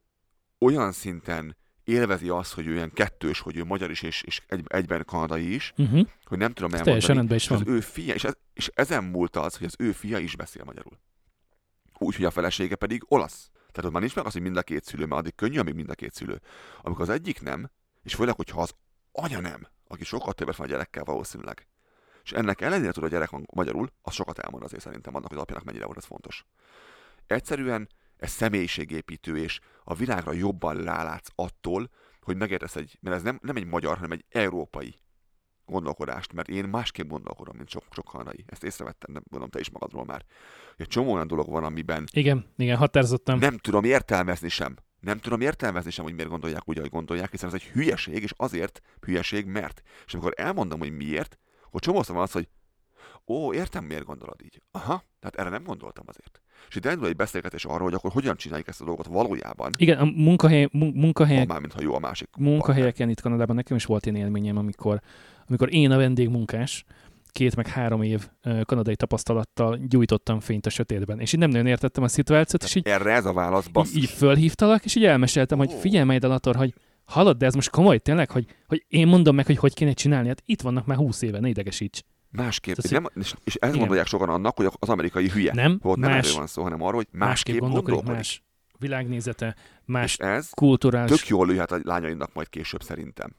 olyan szinten élvezi azt, hogy ő ilyen kettős, hogy ő magyar is, és, és egy, egyben kanadai is, uh-huh. hogy nem tudom elmondani. is van. Az ő fia, és, ez, és ezen múlt az, hogy az ő fia is beszél magyarul. Úgyhogy a felesége pedig olasz. Tehát ott már nincs meg az, hogy mind a két szülő, mert addig könnyű, amíg mind a két szülő. Amikor az egyik nem, és főleg, hogyha az anya nem, aki sokkal többet van a gyerekkel valószínűleg, és ennek ellenére tud a gyerek magyarul, az sokat elmond azért szerintem annak, hogy az apjának mennyire volt ez fontos. Egyszerűen ez személyiségépítő, és a világra jobban rálátsz attól, hogy megértesz egy, mert ez nem, nem egy magyar, hanem egy európai gondolkodást, mert én másképp gondolkodom, mint sok, sok hanai. Ezt észrevettem, nem gondolom te is magadról már. Egy csomó olyan dolog van, amiben... Igen, igen, határozottam. Nem tudom értelmezni sem. Nem tudom értelmezni sem, hogy miért gondolják úgy, ahogy gondolják, hiszen ez egy hülyeség, és azért hülyeség, mert. És amikor elmondom, hogy miért, akkor csomószor van az, hogy ó, értem, miért gondolod így. Aha, tehát erre nem gondoltam azért. És itt elindul egy beszélgetés arról, hogy akkor hogyan csináljuk ezt a dolgot valójában. Igen, a munkahely, munkahelyek, Már ha jó a másik. Munkahelyeken partner. itt Kanadában nekem is volt ilyen élményem, amikor, amikor én a vendégmunkás, két meg három év kanadai tapasztalattal gyújtottam fényt a sötétben. És így nem nagyon értettem a szituációt, és így... Erre ez a válasz, basszus. Így, így fölhívtalak, és így elmeséltem, oh. hogy figyelj majd, Dalator, hogy hallod, de ez most komoly tényleg, hogy, hogy én mondom meg, hogy hogy kéne csinálni, hát itt vannak már húsz éve, ne idegesíts. Másképp. Tehát, nem, és, és ezt gondolják sokan annak, hogy az amerikai hülye. Nem, Volt, nem más, erről van szó, hanem arról, hogy másképp, másképp gondolkodik. Más világnézete, más és ez kulturális... tök jól lőhet a lányainak majd később szerintem.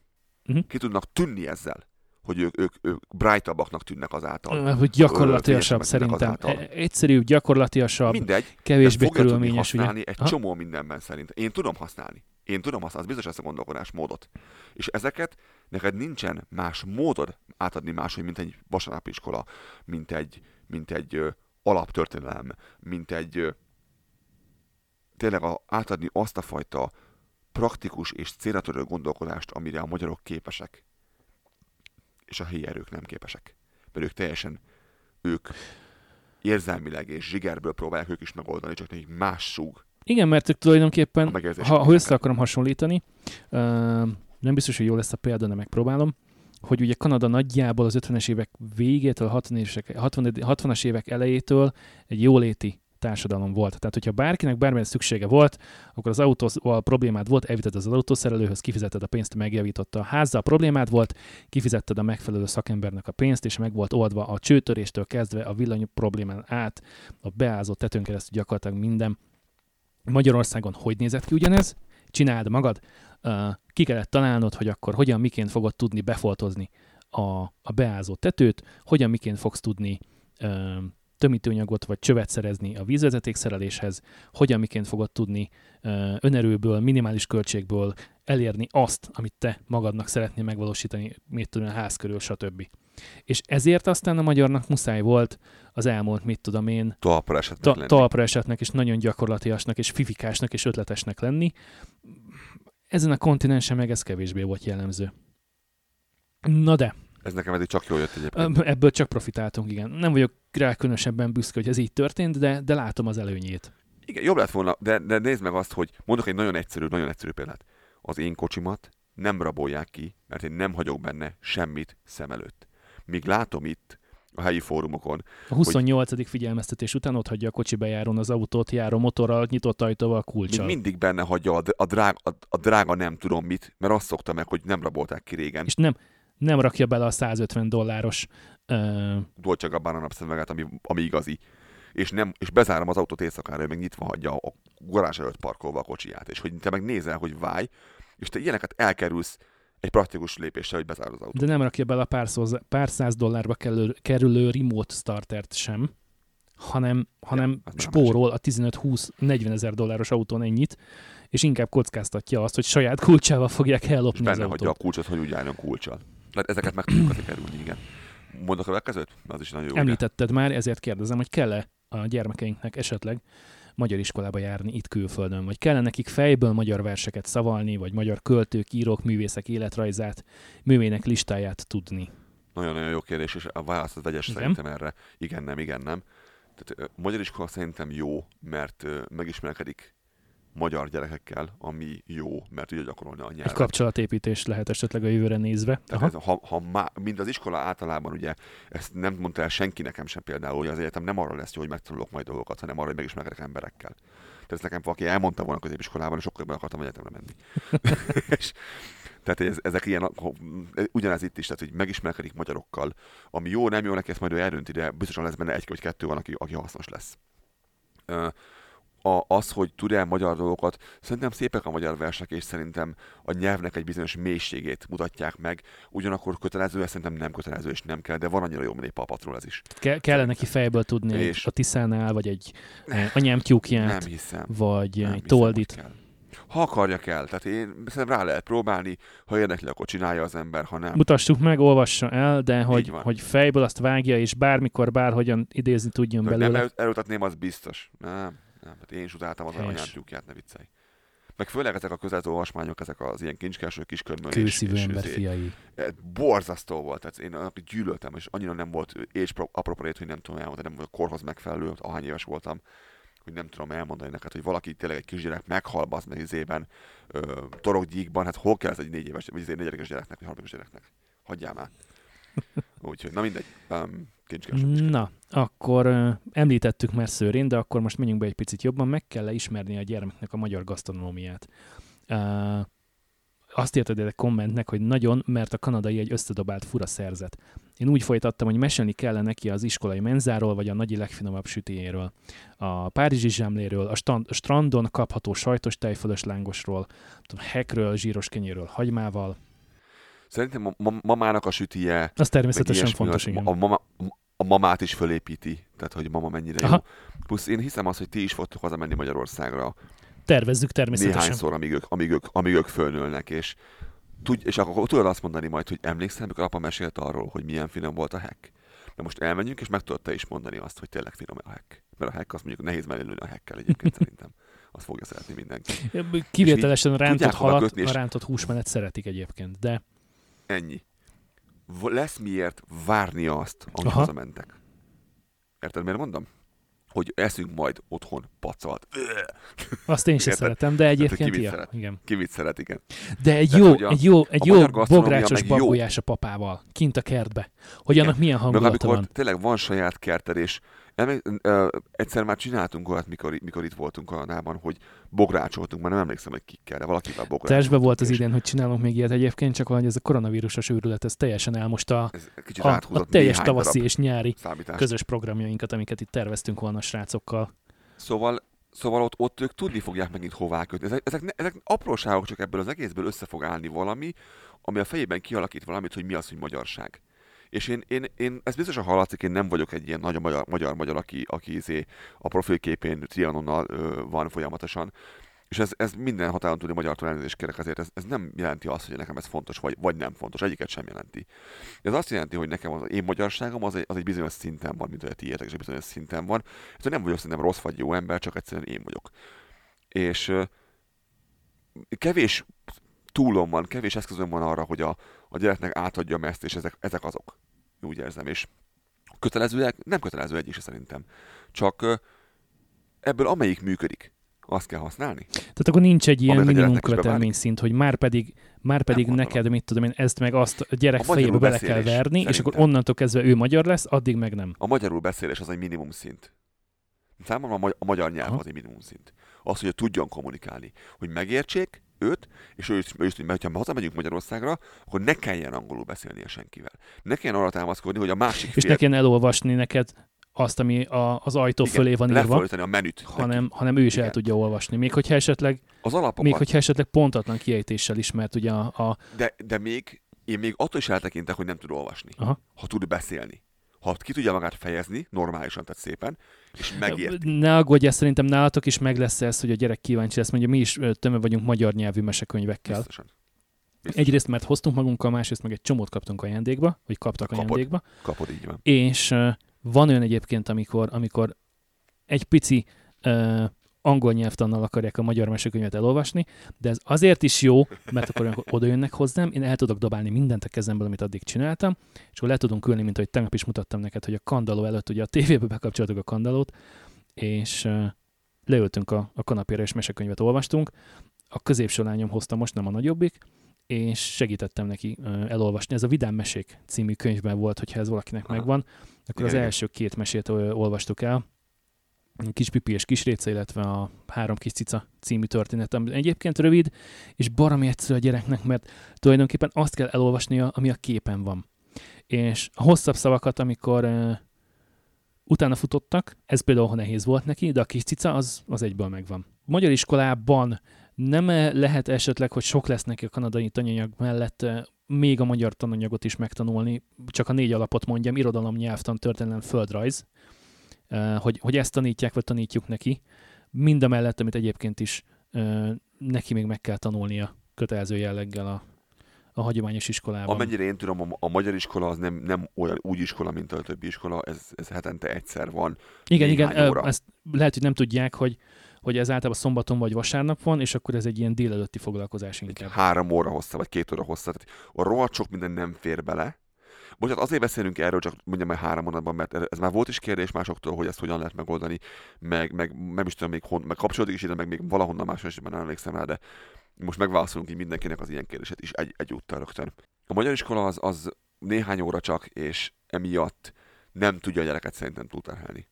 Uh-huh. Ki tudnak tűnni ezzel, hogy ők, ők, ők brightabbaknak tűnnek azáltal. Hogy gyakorlatiasabb fényesebbek szerintem. azáltal. E- Egyszerűbb, gyakorlatiasabb, Mindegy, kevésbé körülményes. Ugye? használni egy Aha. csomó mindenben szerint. Én tudom használni. Én tudom használni, az biztos ezt a gondolkodásmódot. És ezeket neked nincsen más módod átadni máshogy, mint egy vasárnapi iskola, mint egy, mint egy ö, alaptörténelem, mint egy ö, tényleg a, átadni azt a fajta praktikus és célra gondolkodást, amire a magyarok képesek, és a helyi erők nem képesek. Mert ők teljesen, ők érzelmileg és zsigerből próbálják ők is megoldani, csak nekik más súg Igen, mert ők tulajdonképpen, ha, ha össze akarom hasonlítani, ö, nem biztos, hogy jó lesz a példa, de megpróbálom, hogy ugye Kanada nagyjából az 50-es évek végétől, 60 évek, 60, 60-as évek elejétől egy jóléti társadalom volt. Tehát, hogyha bárkinek bármilyen szüksége volt, akkor az autóval problémád volt, elvitted az autószerelőhöz, kifizetted a pénzt, megjavította a házzal problémád volt, kifizetted a megfelelő szakembernek a pénzt, és meg volt oldva a csőtöréstől kezdve a villany problémán át, a beázott tetőn keresztül gyakorlatilag minden. Magyarországon hogy nézett ki ugyanez? Csináld magad. Ki kellett találnod, hogy akkor hogyan, miként fogod tudni befoltozni a, a beázott tetőt, hogyan, miként fogsz tudni tömítőanyagot vagy csövet szerezni a vízvezetékszereléshez, hogyan, miként fogod tudni önerőből, minimális költségből elérni azt, amit te magadnak szeretnél megvalósítani, mit tudom, a ház körül, stb. És ezért aztán a magyarnak muszáj volt az elmúlt, mit tudom én, talpra esetnek ta- talpra esetnek, és nagyon gyakorlatiasnak, és fifikásnak, és ötletesnek lenni. Ezen a kontinensen meg ez kevésbé volt jellemző. Na de, Ez nekem eddig csak jól jött egyébként. ebből csak profitáltunk, igen. Nem vagyok rá különösebben büszke, hogy ez így történt, de, de látom az előnyét. Igen, jobb lett volna, de, de nézd meg azt, hogy mondok egy nagyon egyszerű, nagyon egyszerű példát. Az én kocsimat nem rabolják ki, mert én nem hagyok benne semmit szem előtt. Míg látom itt a helyi fórumokon, A 28. figyelmeztetés után ott hagyja a kocsi bejárón az autót, járó motorral, nyitott ajtóval, még kulcsal. mindig benne hagyja a, a, drága, a, a drága nem tudom mit, mert azt szokta meg, hogy nem rabolták ki régen. És nem, nem rakja bele a 150 dolláros ö, Dolce Gabbana napszemüveget, ami, ami igazi. És, nem, és bezárom az autót éjszakára, ő meg nyitva hagyja a garázs előtt parkolva a kocsiját. És hogy te meg nézel, hogy válj, és te ilyeneket elkerülsz egy praktikus lépéssel, hogy bezárod az autót. de nem rakja bele a pár, szóz, pár száz dollárba kerülő, kerülő remote startert sem, hanem, hanem az már spórol a 15-20-40 ezer dolláros autón ennyit, és inkább kockáztatja azt, hogy saját kulcsával fogják És ellopni az benne hagyja a autót. kulcsot, hogy úgy álljon kulcsal. Tehát ezeket meg tudjuk azért kerülni, igen. Mondok a következőt? Az is nagyon jó. ugye? Említetted már, ezért kérdezem, hogy kell-e a gyermekeinknek esetleg magyar iskolába járni itt külföldön, vagy kellene nekik fejből magyar verseket szavalni, vagy magyar költők, írók, művészek életrajzát, művének listáját tudni. Nagyon-nagyon jó kérdés, és a válasz az vegyes Igen? szerintem erre. Igen, nem, igen, nem. Tehát magyar iskola szerintem jó, mert megismerkedik magyar gyerekekkel, ami jó, mert tudja gyakorolni a Egy nyelvet. kapcsolatépítés lehet esetleg a jövőre nézve. Tehát ez, ha, ha má, mind az iskola általában, ugye, ezt nem mondta el senki nekem sem például, hogy az egyetem nem arra lesz jó, hogy megtanulok majd dolgokat, hanem arra, hogy megismerkedek emberekkel. Tehát ezt nekem valaki elmondta volna középiskolában, és sokkal jobban akartam egyetemre menni. és, tehát ez, ezek ilyen, ha- ugyanez itt is, tehát hogy megismerkedik magyarokkal, ami jó, nem jó neki, ezt majd ő eldönti, de biztosan lesz benne egy vagy kettő van, aki, aki hasznos lesz. Ö, a, az, hogy tud el magyar dolgokat, szerintem szépek a magyar versek, és szerintem a nyelvnek egy bizonyos mélységét mutatják meg. Ugyanakkor kötelező, ez szerintem nem kötelező, és nem kell, de van annyira jó, egy papatról ez is. Ke- kellene neki fejből tudni És- a Tiszánál, vagy egy eh, anyám tyúkját, Nem hiszem. vagy Nem egy hiszem, toldit. kell. Ha akarja kell, tehát én szerintem rá lehet próbálni, ha érdekli, akkor csinálja az ember, ha nem. Mutassuk meg, olvassa el, de hogy, hogy fejből azt vágja, és bármikor, bárhogyan idézni tudjon Hogy belőle. nem elutatném, az biztos. Nem, nem. Hát én is utáltam az Helyes. anyám tyúkját, ne viccelj. Meg főleg ezek a közelző olvasmányok, ezek az ilyen kincskereső kiskörmölés. Kőszívő ember és- fiai. Eh, borzasztó volt, tehát én annak gyűlöltem, és annyira nem volt és appropriate, hogy nem tudom elmondani, nem volt korhoz megfelelő, ahány éves voltam, hogy nem tudom elmondani neked, hogy valaki tényleg egy kisgyerek meghal az meg izében, torokgyíkban, hát hol kell ez egy négy éves, vagy egy négyedikes gyereknek, vagy harmadikos gyereknek? Hagyjál már. Úgyhogy, na mindegy, um. Na, akkor említettük már Szőrén, de akkor most menjünk be egy picit jobban, meg kell -e ismerni a gyermeknek a magyar gasztronómiát. Uh, azt érted egy kommentnek, hogy nagyon, mert a kanadai egy összedobált fura szerzet. Én úgy folytattam, hogy mesélni kellene neki az iskolai menzáról, vagy a nagyi legfinomabb sütiéről, a párizsi zsámléről, a, stand, a strandon kapható sajtos tejfölös lángosról, tudom, hekről, zsíros kenyéről, hagymával. Szerintem a ma- mamának a sütije, Az természetesen fontos, igen. a, mama, a mamát is fölépíti, tehát hogy mama mennyire Aha. jó. Plusz én hiszem azt, hogy ti is fogtok hazamenni Magyarországra Tervezzük természetesen. néhányszor, amíg ők, amíg ők, amíg ők fölnőlnek, és, tudj, és akkor tudod azt mondani majd, hogy emlékszel, amikor apa mesélt arról, hogy milyen finom volt a hack. De most elmenjünk, és meg tudod te is mondani azt, hogy tényleg finom a hack. Mert a hack azt mondjuk nehéz mellélőni a hackkel egyébként szerintem. Azt fogja szeretni mindenki. Kivételesen rántott halat, kötni, és- a rántott húsmenet szeretik egyébként, de Ennyi. Lesz miért várni azt, ahogy Aha. hazamentek. Érted, miért mondom? Hogy eszünk majd otthon pacalt. azt én sem szeretem, de egyébként ki ja, szeret? igen. Ki mit szeret, igen. De egy Tehát, jó, a- egy jó, egy jó bográcsos meg babgulyás a papával, kint a kertbe. Hogy Igen. annak milyen Meg hangulata amikor van. tényleg van saját kerted, és emlék, ö, egyszer már csináltunk olyat, mikor, mikor itt voltunk a nában, hogy bográcsoltunk, már nem emlékszem, hogy kikkel, de valakivel bográcsoltunk. Testbe volt az idén, hogy csinálunk még ilyet egyébként, csak hogy ez a koronavírusos őrület, ez teljesen elmosta a, a áthúzott teljes tavaszi és nyári számítást. közös programjainkat, amiket itt terveztünk volna a srácokkal. Szóval, szóval ott, ott ők tudni fogják megint hová kötni. Ezek, ezek, ezek apróságok, csak ebből az egészből össze fog állni valami, ami a fejében kialakít valamit, hogy mi az, hogy magyarság. És én, én, én ez biztosan hallatszik, én nem vagyok egy ilyen nagy magyar, magyar, aki, aki izé a profilképén Trianonnal ö, van folyamatosan. És ez, ez minden határon túli magyartól elnézést kérek, ezért ez, ez nem jelenti azt, hogy nekem ez fontos, vagy, vagy nem fontos. Egyiket sem jelenti. Ez azt jelenti, hogy nekem az én magyarságom az egy, az egy bizonyos szinten van, mint hogy a tiétek is bizonyos szinten van. Ez nem vagyok szerintem rossz vagy jó ember, csak egyszerűen én vagyok. És kevés túlom van, kevés eszközöm van arra, hogy a, a gyereknek átadjam ezt, és ezek, ezek azok. Úgy érzem, és kötelezőek, nem kötelező egy is szerintem. Csak ebből amelyik működik, azt kell használni. Tehát akkor nincs egy ilyen minimum gyereknek is követelmény szint, hogy már pedig, már pedig neked, mit tudom én, ezt meg azt a gyerek A fejébe bele kell verni, és akkor szerintem. onnantól kezdve ő magyar lesz, addig meg nem. A magyarul beszélés az egy minimum szint. Számomra a magyar nyelv Aha. az egy minimum szint. Az, hogy tudjon kommunikálni. Hogy megértsék őt, és ő is, ő is mert ha hazamegyünk Magyarországra, akkor ne kelljen angolul beszélnie senkivel. Ne kelljen arra támaszkodni, hogy a másik És fél ne kelljen elolvasni neked azt, ami a, az ajtó igen, fölé van írva, a menüt. hanem, neki. hanem ő is el Igen. tudja olvasni. Még hogyha esetleg, Az alapokat. még hogyha esetleg pontatlan kiejtéssel is, mert ugye a, a De, de még, én még attól is eltekintek, hogy nem tud olvasni. Aha. Ha tud beszélni. Ha ki tudja magát fejezni, normálisan, tehát szépen, és megérti. Ne aggódj, ezt szerintem nálatok is meg lesz ez, hogy a gyerek kíváncsi lesz, mondja, mi is tömve vagyunk magyar nyelvű mesekönyvekkel. Biztosan. Biztosan. Egyrészt, mert hoztunk magunkkal, másrészt meg egy csomót kaptunk ajándékba, vagy kaptak Kapod. ajándékba, Kapod, így van. és ö, van olyan egyébként, amikor, amikor egy pici ö, angol nyelvtannal akarják a magyar mesekönyvet elolvasni, de ez azért is jó, mert akkor olyankor oda jönnek hozzám, én el tudok dobálni mindent a kezemből, amit addig csináltam, és akkor le tudunk ülni, mint ahogy tegnap is mutattam neked, hogy a kandaló előtt ugye a tévébe bekapcsoltuk a kandalót, és leültünk a, a kanapére, és mesekönyvet olvastunk. A középső lányom hozta most, nem a nagyobbik, és segítettem neki elolvasni. Ez a Vidám Mesék című könyvben volt, hogyha ez valakinek Aha. megvan, akkor Igen, az igen. első két mesét olvastuk el. A Kis Pipi és Kis Réce, illetve a Három Kis Cica című történet, ami egyébként rövid, és baromi egyszerű a gyereknek, mert tulajdonképpen azt kell elolvasnia, ami a képen van. És a hosszabb szavakat, amikor utána futottak, ez például nehéz volt neki, de a kis cica az, az egyből megvan. Magyar iskolában nem lehet esetleg, hogy sok lesz neki a kanadai tananyag mellett még a magyar tananyagot is megtanulni, csak a négy alapot mondjam, irodalom, nyelvtan, történelem, földrajz, hogy, hogy ezt tanítják, vagy tanítjuk neki. Mind a mellett, amit egyébként is neki még meg kell tanulnia kötelező jelleggel a, a hagyományos iskolában. Amennyire én tudom, a, a magyar iskola az nem, nem olyan úgy iskola, mint a többi iskola, ez, ez hetente egyszer van. Igen, igen, óra. ezt lehet, hogy nem tudják, hogy, hogy ez általában szombaton vagy vasárnap van, és akkor ez egy ilyen délelőtti foglalkozás Egy inkább. három óra hossza, vagy két óra hossza. Tehát a rohadt sok minden nem fér bele. Hát azért beszélünk erről, csak mondjam már három mondatban, mert ez már volt is kérdés másoktól, hogy ezt hogyan lehet megoldani, meg, meg nem is tudom még hon, meg kapcsolódik is ide, meg még valahonnan más esetben nem emlékszem rá, de most megválaszolunk így mindenkinek az ilyen kérdését is egy, egyúttal rögtön. A magyar iskola az, az néhány óra csak, és emiatt nem tudja a gyereket szerintem túlterhelni.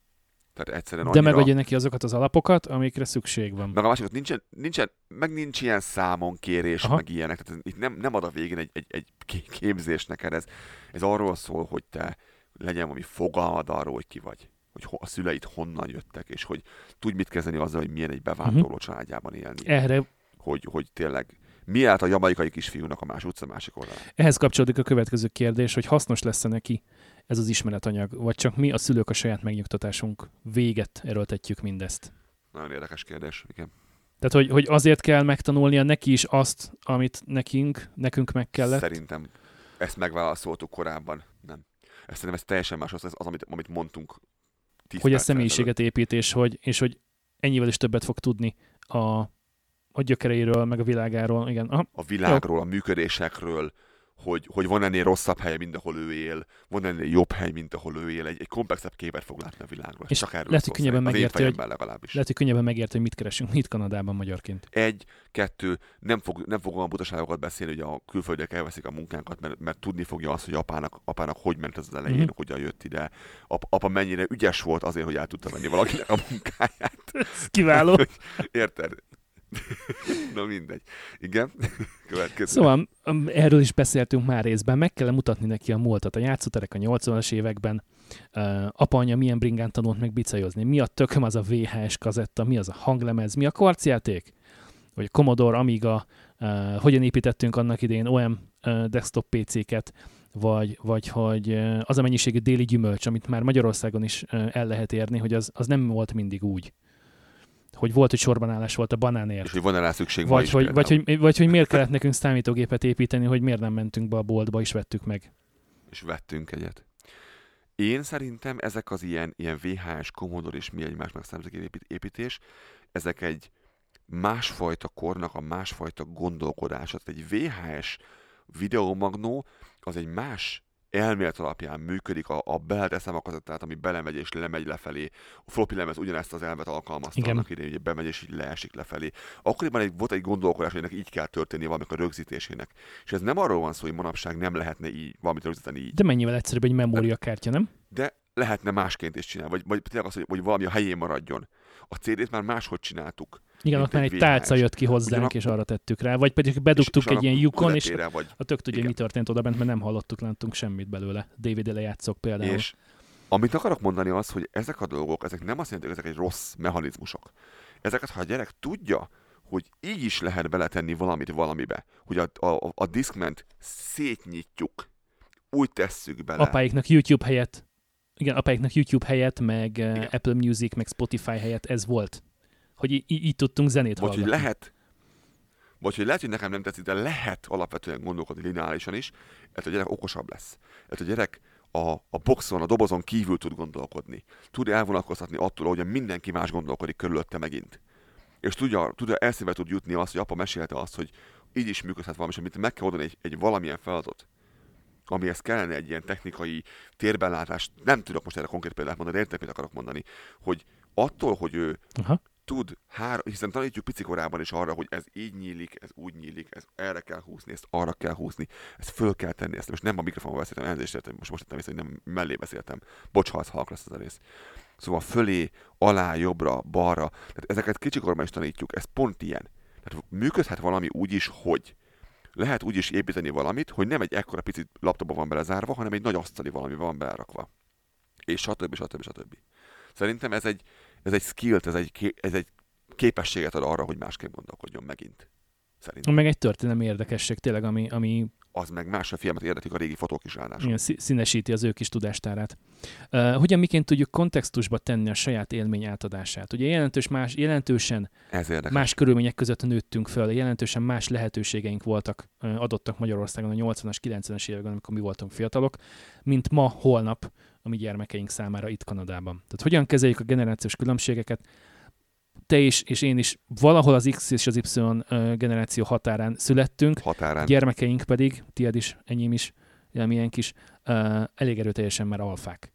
Tehát egyszerűen De annyira... megadja neki azokat az alapokat, amikre szükség van. Meg a másik, nincsen, nincsen, meg nincs ilyen számon kérés, Aha. Meg ilyenek. Tehát itt nem, nem ad a végén egy, egy, egy ké- képzés neked. Ez, ez arról szól, hogy te legyen valami fogalmad arról, hogy ki vagy. Hogy ho, a szüleid honnan jöttek, és hogy tudj mit kezdeni azzal, hogy milyen egy bevándorló Mhm. családjában élni. Erre, Hogy, hogy tényleg miért a jamaikai kisfiúnak a más utca másik oldalán. Ehhez kapcsolódik a következő kérdés, hogy hasznos lesz-e neki ez az ismeretanyag, vagy csak mi a szülők a saját megnyugtatásunk véget erőltetjük mindezt. Nagyon érdekes kérdés, igen. Tehát, hogy, hogy azért kell megtanulnia neki is azt, amit nekünk, nekünk meg kellett. Szerintem ezt megválaszoltuk korábban. Nem. Ezt szerintem ez teljesen más az, az amit, amit mondtunk. hogy a személyiséget épít, és hogy, és hogy ennyivel is többet fog tudni a, a gyökereiről, meg a világáról. Igen. Aha. a világról, a működésekről, hogy, hogy van ennél rosszabb hely, mint ahol ő él, van ennél jobb hely, mint ahol ő él, egy, egy komplexebb képet fog látni a világról. És Csak erről lehet, hogy könnyebben megérti, hogy- legalábbis. Lehet, hogy könnyebben megérti, hogy mit keresünk mi itt Kanadában magyarként. Egy, kettő, nem fog, nem fog olyan butaságokat beszélni, hogy a külföldiek elveszik a munkánkat, mert, mert tudni fogja azt, hogy apának, apának hogy ment ez az elején, Mhm. uh-huh. hogyan jött ide. Ap, apa mennyire ügyes volt azért, hogy el tudta venni valakinek a munkáját. Ez kiváló. Érted? Na mindegy. Igen? Következő. Szóval um, erről is beszéltünk már részben, meg kell mutatni neki a múltat. A játszóterek a 80-as években, uh, apa milyen bringán tanult meg bicajozni, mi a tököm az a VHS kazetta, mi az a hanglemez, mi a kvarcjáték, vagy a Commodore, Amiga, uh, hogyan építettünk annak idén OM uh, desktop PC-ket, vagy, vagy hogy uh, az a mennyiségű déli gyümölcs, amit már Magyarországon is uh, el lehet érni, hogy az, az nem volt mindig úgy. Hogy volt, hogy sorbanállás volt a banánért. És hogy van-e rá szükség Vagy is hogy, például? vagy, hogy, vagy hogy miért kellett nekünk számítógépet építeni, hogy miért nem mentünk be a boltba és vettük meg. és vettünk egyet. Én szerintem ezek az ilyen, ilyen VHS, Commodore és mi egymás megszámítógép építés, ezek egy másfajta kornak a másfajta gondolkodása. Tehát egy VHS videomagnó az egy más elmélet alapján működik, a, a beleteszem a kazettát, ami belemegy és lemegy lefelé. A floppy lemez ugyanezt az elvet alkalmazta Igen. annak idején, hogy bemegy és így leesik lefelé. Akkoriban egy, volt egy gondolkodás, hogy ennek így kell történnie valamik a rögzítésének. És ez nem arról van szó, hogy manapság nem lehetne így, valamit rögzíteni így De mennyivel egyszerűbb egy memóriakártya, nem? de lehetne másként is csinálni, vagy, vagy tényleg az, hogy, hogy valami a helyén maradjon. A CD-t már máshogy csináltuk. Igen, ott már egy tálca jött ki hozzánk, Ugyanak- és arra tettük rá. Vagy pedig bedugtuk és egy ilyen lyukon, és vagy, a tök tudja, mi történt oda bent, mert nem hallottuk, láttunk semmit belőle. DVD lejátszok például. és amit akarok mondani az, hogy ezek a dolgok, ezek nem azt jelenti, hogy ezek egy rossz mechanizmusok. Ezeket, ha a gyerek tudja, hogy így is lehet beletenni valamit valamibe, hogy a, a, a diszkment szétnyitjuk, úgy tesszük bele. apáiknak YouTube helyett, igen, apáiknak YouTube helyett, meg Igen. igen. Apple Music, meg Spotify helyett ez volt. Hogy í- í- így tudtunk zenét Vagy hogy hallgatni. lehet, vagy hogy lehet, hogy nekem nem tetszik, de lehet alapvetően gondolkodni lineárisan is, mert a gyerek okosabb lesz. Mert a gyerek a, a boxon, a dobozon kívül tud gondolkodni. Tud elvonatkoztatni attól, hogy mindenki más gondolkodik körülötte megint. És tudja, tudja eszébe tud jutni azt, hogy apa mesélte azt, hogy így is működhet valami, és amit meg kell oldani egy, egy valamilyen feladatot, amihez kellene egy ilyen technikai térbenlátás, nem tudok most erre konkrét példát mondani, értek, mit akarok mondani, hogy attól, hogy ő Aha. Tud, három, hiszen tanítjuk picikorában is arra, hogy ez így nyílik, ez úgy nyílik, ez erre kell húzni, ezt arra kell húzni, ezt föl kell tenni, ezt most nem a mikrofonba beszéltem, elnézést értem, most most tettem észre, hogy nem mellé beszéltem. Bocs, ha az halk lesz ez a rész. Szóval fölé, alá, jobbra, balra, tehát ezeket kicsikorban is tanítjuk, ez pont ilyen. Tehát működhet valami úgy is, hogy lehet úgy is építeni valamit, hogy nem egy ekkora pici laptopba van belezárva, hanem egy nagy asztali valami van belerakva. És stb. stb. stb. Szerintem ez egy, ez egy skillt, ez egy, ez egy képességet ad arra, hogy másképp gondolkodjon megint. Szerintem. Meg egy történelmi érdekesség tényleg, ami, ami Az meg más a filmet érdetik a régi fotók is ráadásul. igen, szí- színesíti az ő kis tudástárát. Uh, hogyan miként tudjuk kontextusba tenni a saját élmény átadását? Ugye jelentős más, jelentősen más körülmények között nőttünk föl, jelentősen más lehetőségeink voltak, adottak Magyarországon a 80-as, 90-es években, amikor mi voltunk fiatalok, mint ma, holnap a mi gyermekeink számára itt Kanadában. Tehát hogyan kezeljük a generációs különbségeket? Te is, és én is valahol az X és az Y generáció határán születtünk, Határán. gyermekeink pedig, tiéd is, enyém is, milyen kis, uh, elég erőteljesen már alfák.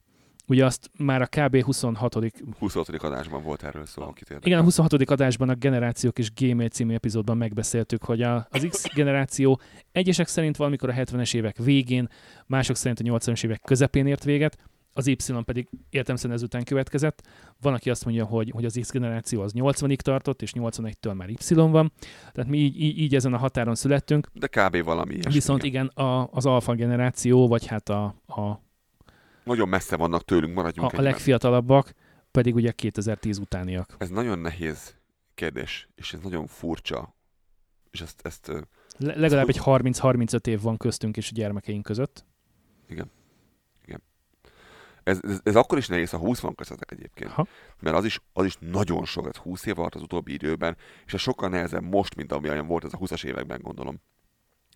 Ugye azt már a kb. 26. 26. adásban volt erről szó, akit érdekel. Igen, a 26. adásban a Generációk és Gmail című epizódban megbeszéltük, hogy a, az X generáció egyesek szerint valamikor a 70-es évek végén, mások szerint a 80-as évek közepén ért véget, az Y pedig értelmszerűen ezután következett. Van, aki azt mondja, hogy, hogy az X generáció az 80-ig tartott, és 81-től már Y van. Tehát mi így, így, így ezen a határon születtünk. De kb. valami ilyesmi. Viszont igen, a, az alfa generáció, vagy hát a, a, Nagyon messze vannak tőlünk, a, maradjunk a egyben. legfiatalabbak pedig ugye 2010 utániak. Ez nagyon nehéz kérdés, és ez nagyon furcsa. És ezt, ezt Le- legalább egy 30-35 év van köztünk és a gyermekeink között. Ez, ez, ez akkor is nehéz, ha 20 van köztetek egyébként. Ha. Mert az is, az is nagyon sok, ez 20 év alatt az utóbbi időben, és ez sokkal nehezebb most, mint ami olyan volt ez a 20-as években, gondolom.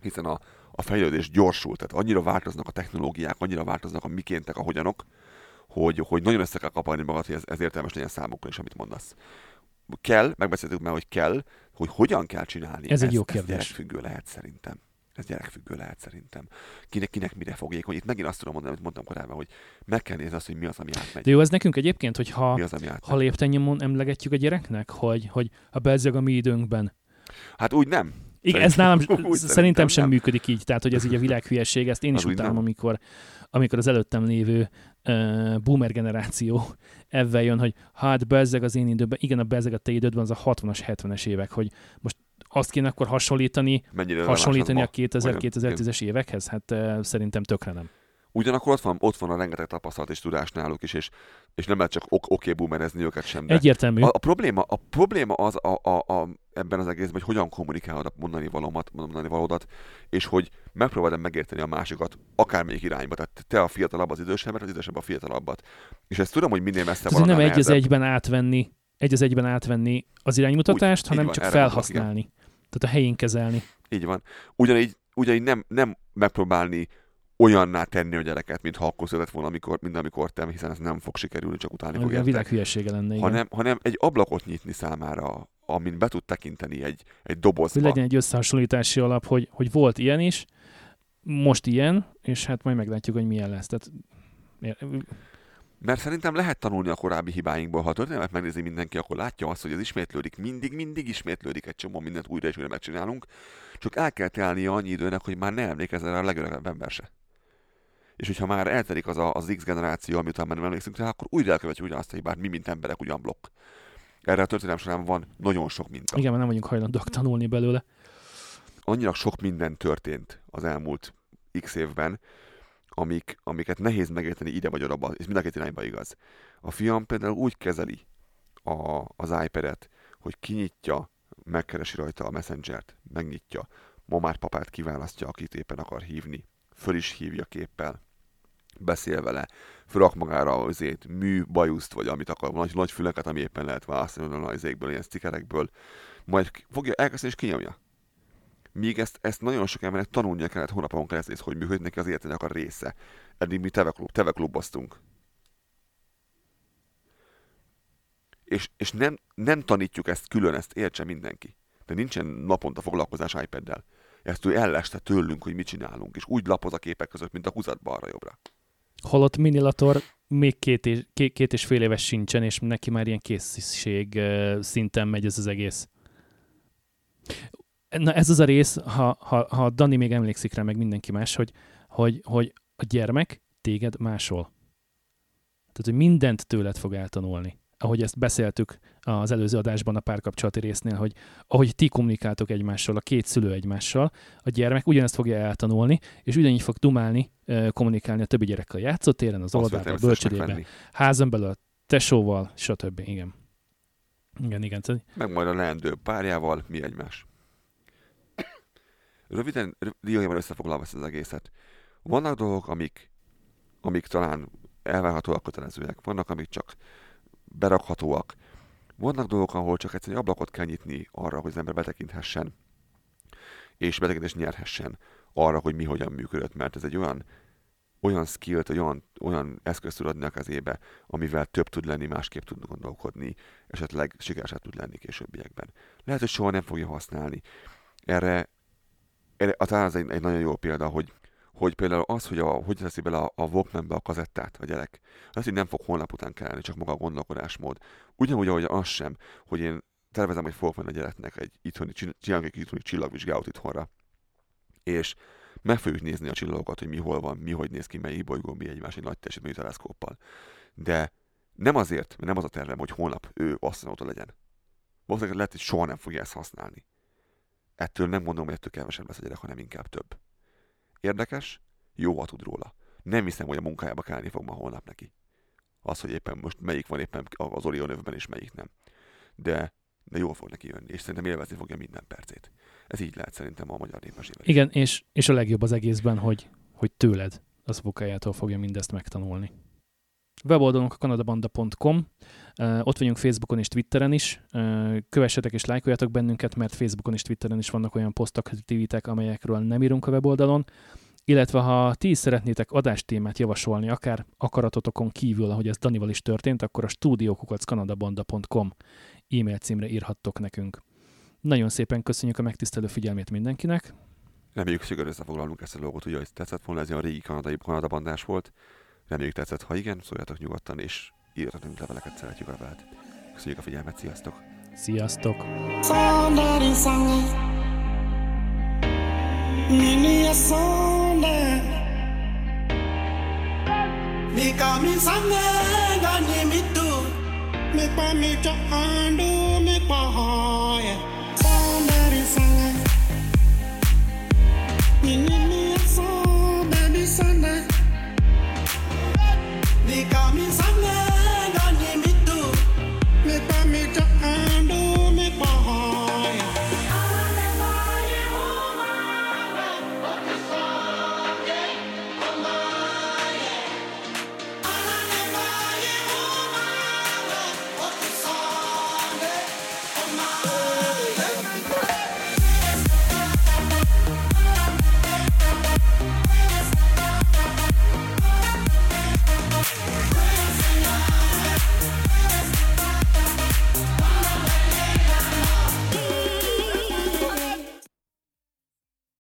Hiszen a, a fejlődés gyorsult, tehát annyira változnak a technológiák, annyira változnak a mikéntek, a hogyanok, hogy, hogy nagyon össze kell kapani magad, hogy ez, ez értelmes legyen számukra is, amit mondasz. Kell, megbeszéltük már, hogy kell, hogy hogyan kell csinálni. Ez egy jó ez kérdés. gyerekfüggő lehet szerintem. Ez gyerekfüggő lehet szerintem. Kinek, kinek mire fogékony. Itt megint azt tudom mondani, amit mondtam korábban, hogy meg kell nézni azt, hogy mi az, ami átmegy. De jó, ez nekünk egyébként, hogy ha, Mi az, ami átmegy. ha léptennyomon emlegetjük a gyereknek, hogy, hogy a bezzeg a mi időnkben. Hát úgy nem. Igen, ez nálam Úgy szerintem sem nem. működik így, tehát hogy ez így a világhülyeség, ezt én is Az utálom, nem. amikor, amikor az előttem lévő uh, boomer generáció ebben jön, hogy hát bezzeg az én időben, igen, a bezzeg a te idődben az a 60-as, 70-es évek, hogy most azt kéne akkor hasonlítani, Mennyire hasonlítani a releváns az ma. Vajon? 2000-2010-es évekhez? Hát uh, szerintem tökre nem. Ugyanakkor ott van, ott van a rengeteg tapasztalat és tudás náluk is, és, és nem lehet csak ok- oké okay, boomerezni őket sem. De Egyértelmű. a, a, probléma, a probléma az a, a, a, ebben az egészben, hogy hogyan kommunikálod a mondani, valómat, mondani valódat, és hogy megpróbálod megérteni a másikat akármelyik irányba. Tehát te a fiatalabb az idősebbet, az idősebb a fiatalabbat. És ezt tudom, hogy minél Tehát van, nem egy az egyben átvenni, egy az egyben átvenni az iránymutatást, Úgy, hanem van, csak felhasználni. Tehát a helyén kezelni. Így van. Ugyanígy, ugyanígy nem, nem megpróbálni olyanná tenni a gyereket, mint ha akkor született volna, amikor, mint amikor te, hiszen ez nem fog sikerülni, csak utálni fog a világ hülyesége lenne, igen. hanem, hanem egy ablakot nyitni számára, amin be tud tekinteni egy, egy hogy dobozba. legyen egy összehasonlítási alap, hogy, hogy volt ilyen is, most ilyen, és hát majd meglátjuk, hogy milyen lesz. Tehát, Mert szerintem lehet tanulni a korábbi hibáinkból. Ha a történelmet megnézi mindenki, akkor látja azt, hogy ez ismétlődik. Mindig, mindig ismétlődik egy csomó mindent újra és újra megcsinálunk. Csak el kell telnie annyi időnek, hogy már ne emlékezzen rá a legöregebb ember se. És hogyha már eltelik az a, az X generáció, ami után már nem emlékszünk rá, akkor újra elkövetjük ugyanazt a hibát, mi, mint emberek, ugyan blokk. Erre a történelem során van nagyon sok minta. igen, mert nem vagyunk hajlandóak tanulni belőle. annyira sok minden történt az elmúlt x évben, amik, amiket nehéz megérteni ide vagy oda, és mind a két irányba igaz. A fiam például úgy kezeli a, az iPad-et, hogy kinyitja, megkeresi rajta a Messenger-t, megnyitja, mamát, papát kiválasztja, akit éppen akar hívni, föl is hívja képpel, beszél vele, fölrak magára azért mű, bajuszt, vagy amit akar, nagy, nagy füleket, ami éppen lehet választani a nagyzékből, ilyen stickerekből, majd fogja, elkezdeni és kinyomja míg ezt, ezt nagyon sok embernek tanulnia kellett hónapon keresztül, hogy működik neki az életének a része. Eddig mi teveklub, tevekluboztunk. És, és nem, nem tanítjuk ezt külön, ezt értse mindenki. De nincsen naponta foglalkozás iPad-del. Ezt ő elleste tőlünk, hogy mit csinálunk, és úgy lapoz a képek között, mint a húzat balra-jobbra. Holott Minilator még két és, két, két és fél éves sincsen, és neki már ilyen készség szinten megy ez az egész. Na ez az a rész, ha, ha, ha Dani még emlékszik rá, meg mindenki más, hogy, hogy, hogy a gyermek téged másol. Tehát, hogy mindent tőled fog eltanulni. Ahogy ezt beszéltük az előző adásban a párkapcsolati résznél, hogy ahogy ti kommunikáltok egymással, a két szülő egymással, a gyermek ugyanezt fogja eltanulni, és ugyanígy fog dumálni, kommunikálni a többi gyerekkel a játszótéren, az óvodában, a bölcsödében, házon belül, a tesóval, stb. Igen. Igen, igen. Tehát Meg majd a leendő párjával, mi egymás. Röviden, rö- diójában összefoglalva ezt az egészet. Vannak dolgok, amik, amik talán elvárhatóak, kötelezőek. Vannak, amik csak berakhatóak. Vannak dolgok, ahol csak egyszerűen egy ablakot kell nyitni arra, hogy az ember betekinthessen, és betekintést nyerhessen arra, hogy mi hogyan működött, mert ez egy olyan olyan skillt, olyan, olyan eszközt tud adni a kezébe, amivel több tud lenni, másképp tud gondolkodni, esetleg sikeresebb tud lenni későbbiekben. Lehet, hogy soha nem fogja használni. Erre, erre talán ez egy, egy nagyon jó példa, hogy, hogy például az, hogy a, hogy teszi bele a, a Walkmanbe a kazettát a gyerek, az, hogy nem fog holnap után kelleni, csak maga a gondolkodásmód. Ugyanúgy, ahogy az sem, hogy én tervezem, hogy fogok venni a gyereknek egy itthoni, csinálunk egy itthoni csillagvizsgálat itthonra, és meg fogjuk nézni a csillagokat, hogy mi hol van, mi hogy néz ki, melyik bolygó, mi egymás egy nagy teljesítményű teleszkóppal. De nem azért, mert nem az a tervem, hogy holnap ő asztronauta legyen. Valószínűleg lehet, hogy soha nem fogja ezt használni. Ettől nem mondom, hogy ettől kevesebb lesz a gyerek, hanem inkább több. Érdekes? Jó, tud róla. Nem hiszem, hogy a munkájába kellni fog ma holnap neki. Az, hogy éppen most melyik van éppen az Orion övben, és melyik nem. De de jól fog neki jönni, és szerintem élvezni fogja minden percét. Ez így lehet szerintem a magyar népmesével. Igen, és, és a legjobb az egészben, hogy, hogy tőled, az bokájától fogja mindezt megtanulni. Weboldalunk a kanadabanda.com, ott vagyunk Facebookon és Twitteren is. Kövessetek és lájkoljatok bennünket, mert Facebookon és Twitteren is vannak olyan posztok, aktivitek, amelyekről nem írunk a weboldalon. Illetve ha ti is szeretnétek adástémát javasolni, akár akaratotokon kívül, ahogy ez Danival is történt, akkor a stúdiókukackanadabanda.com e-mail címre írhattok nekünk. Nagyon szépen köszönjük a megtisztelő figyelmét mindenkinek. Reméljük sikerül összefoglalnunk ezt a logot, ugye, hogy tetszett volna, ez a régi kanadai kanadabandás volt. Reméljük tetszett, ha igen, szóljatok nyugodtan, és írjatok leveleket, szeretjük a levelet. Köszönjük a figyelmet, sziasztok! Sziasztok! Mikamisanga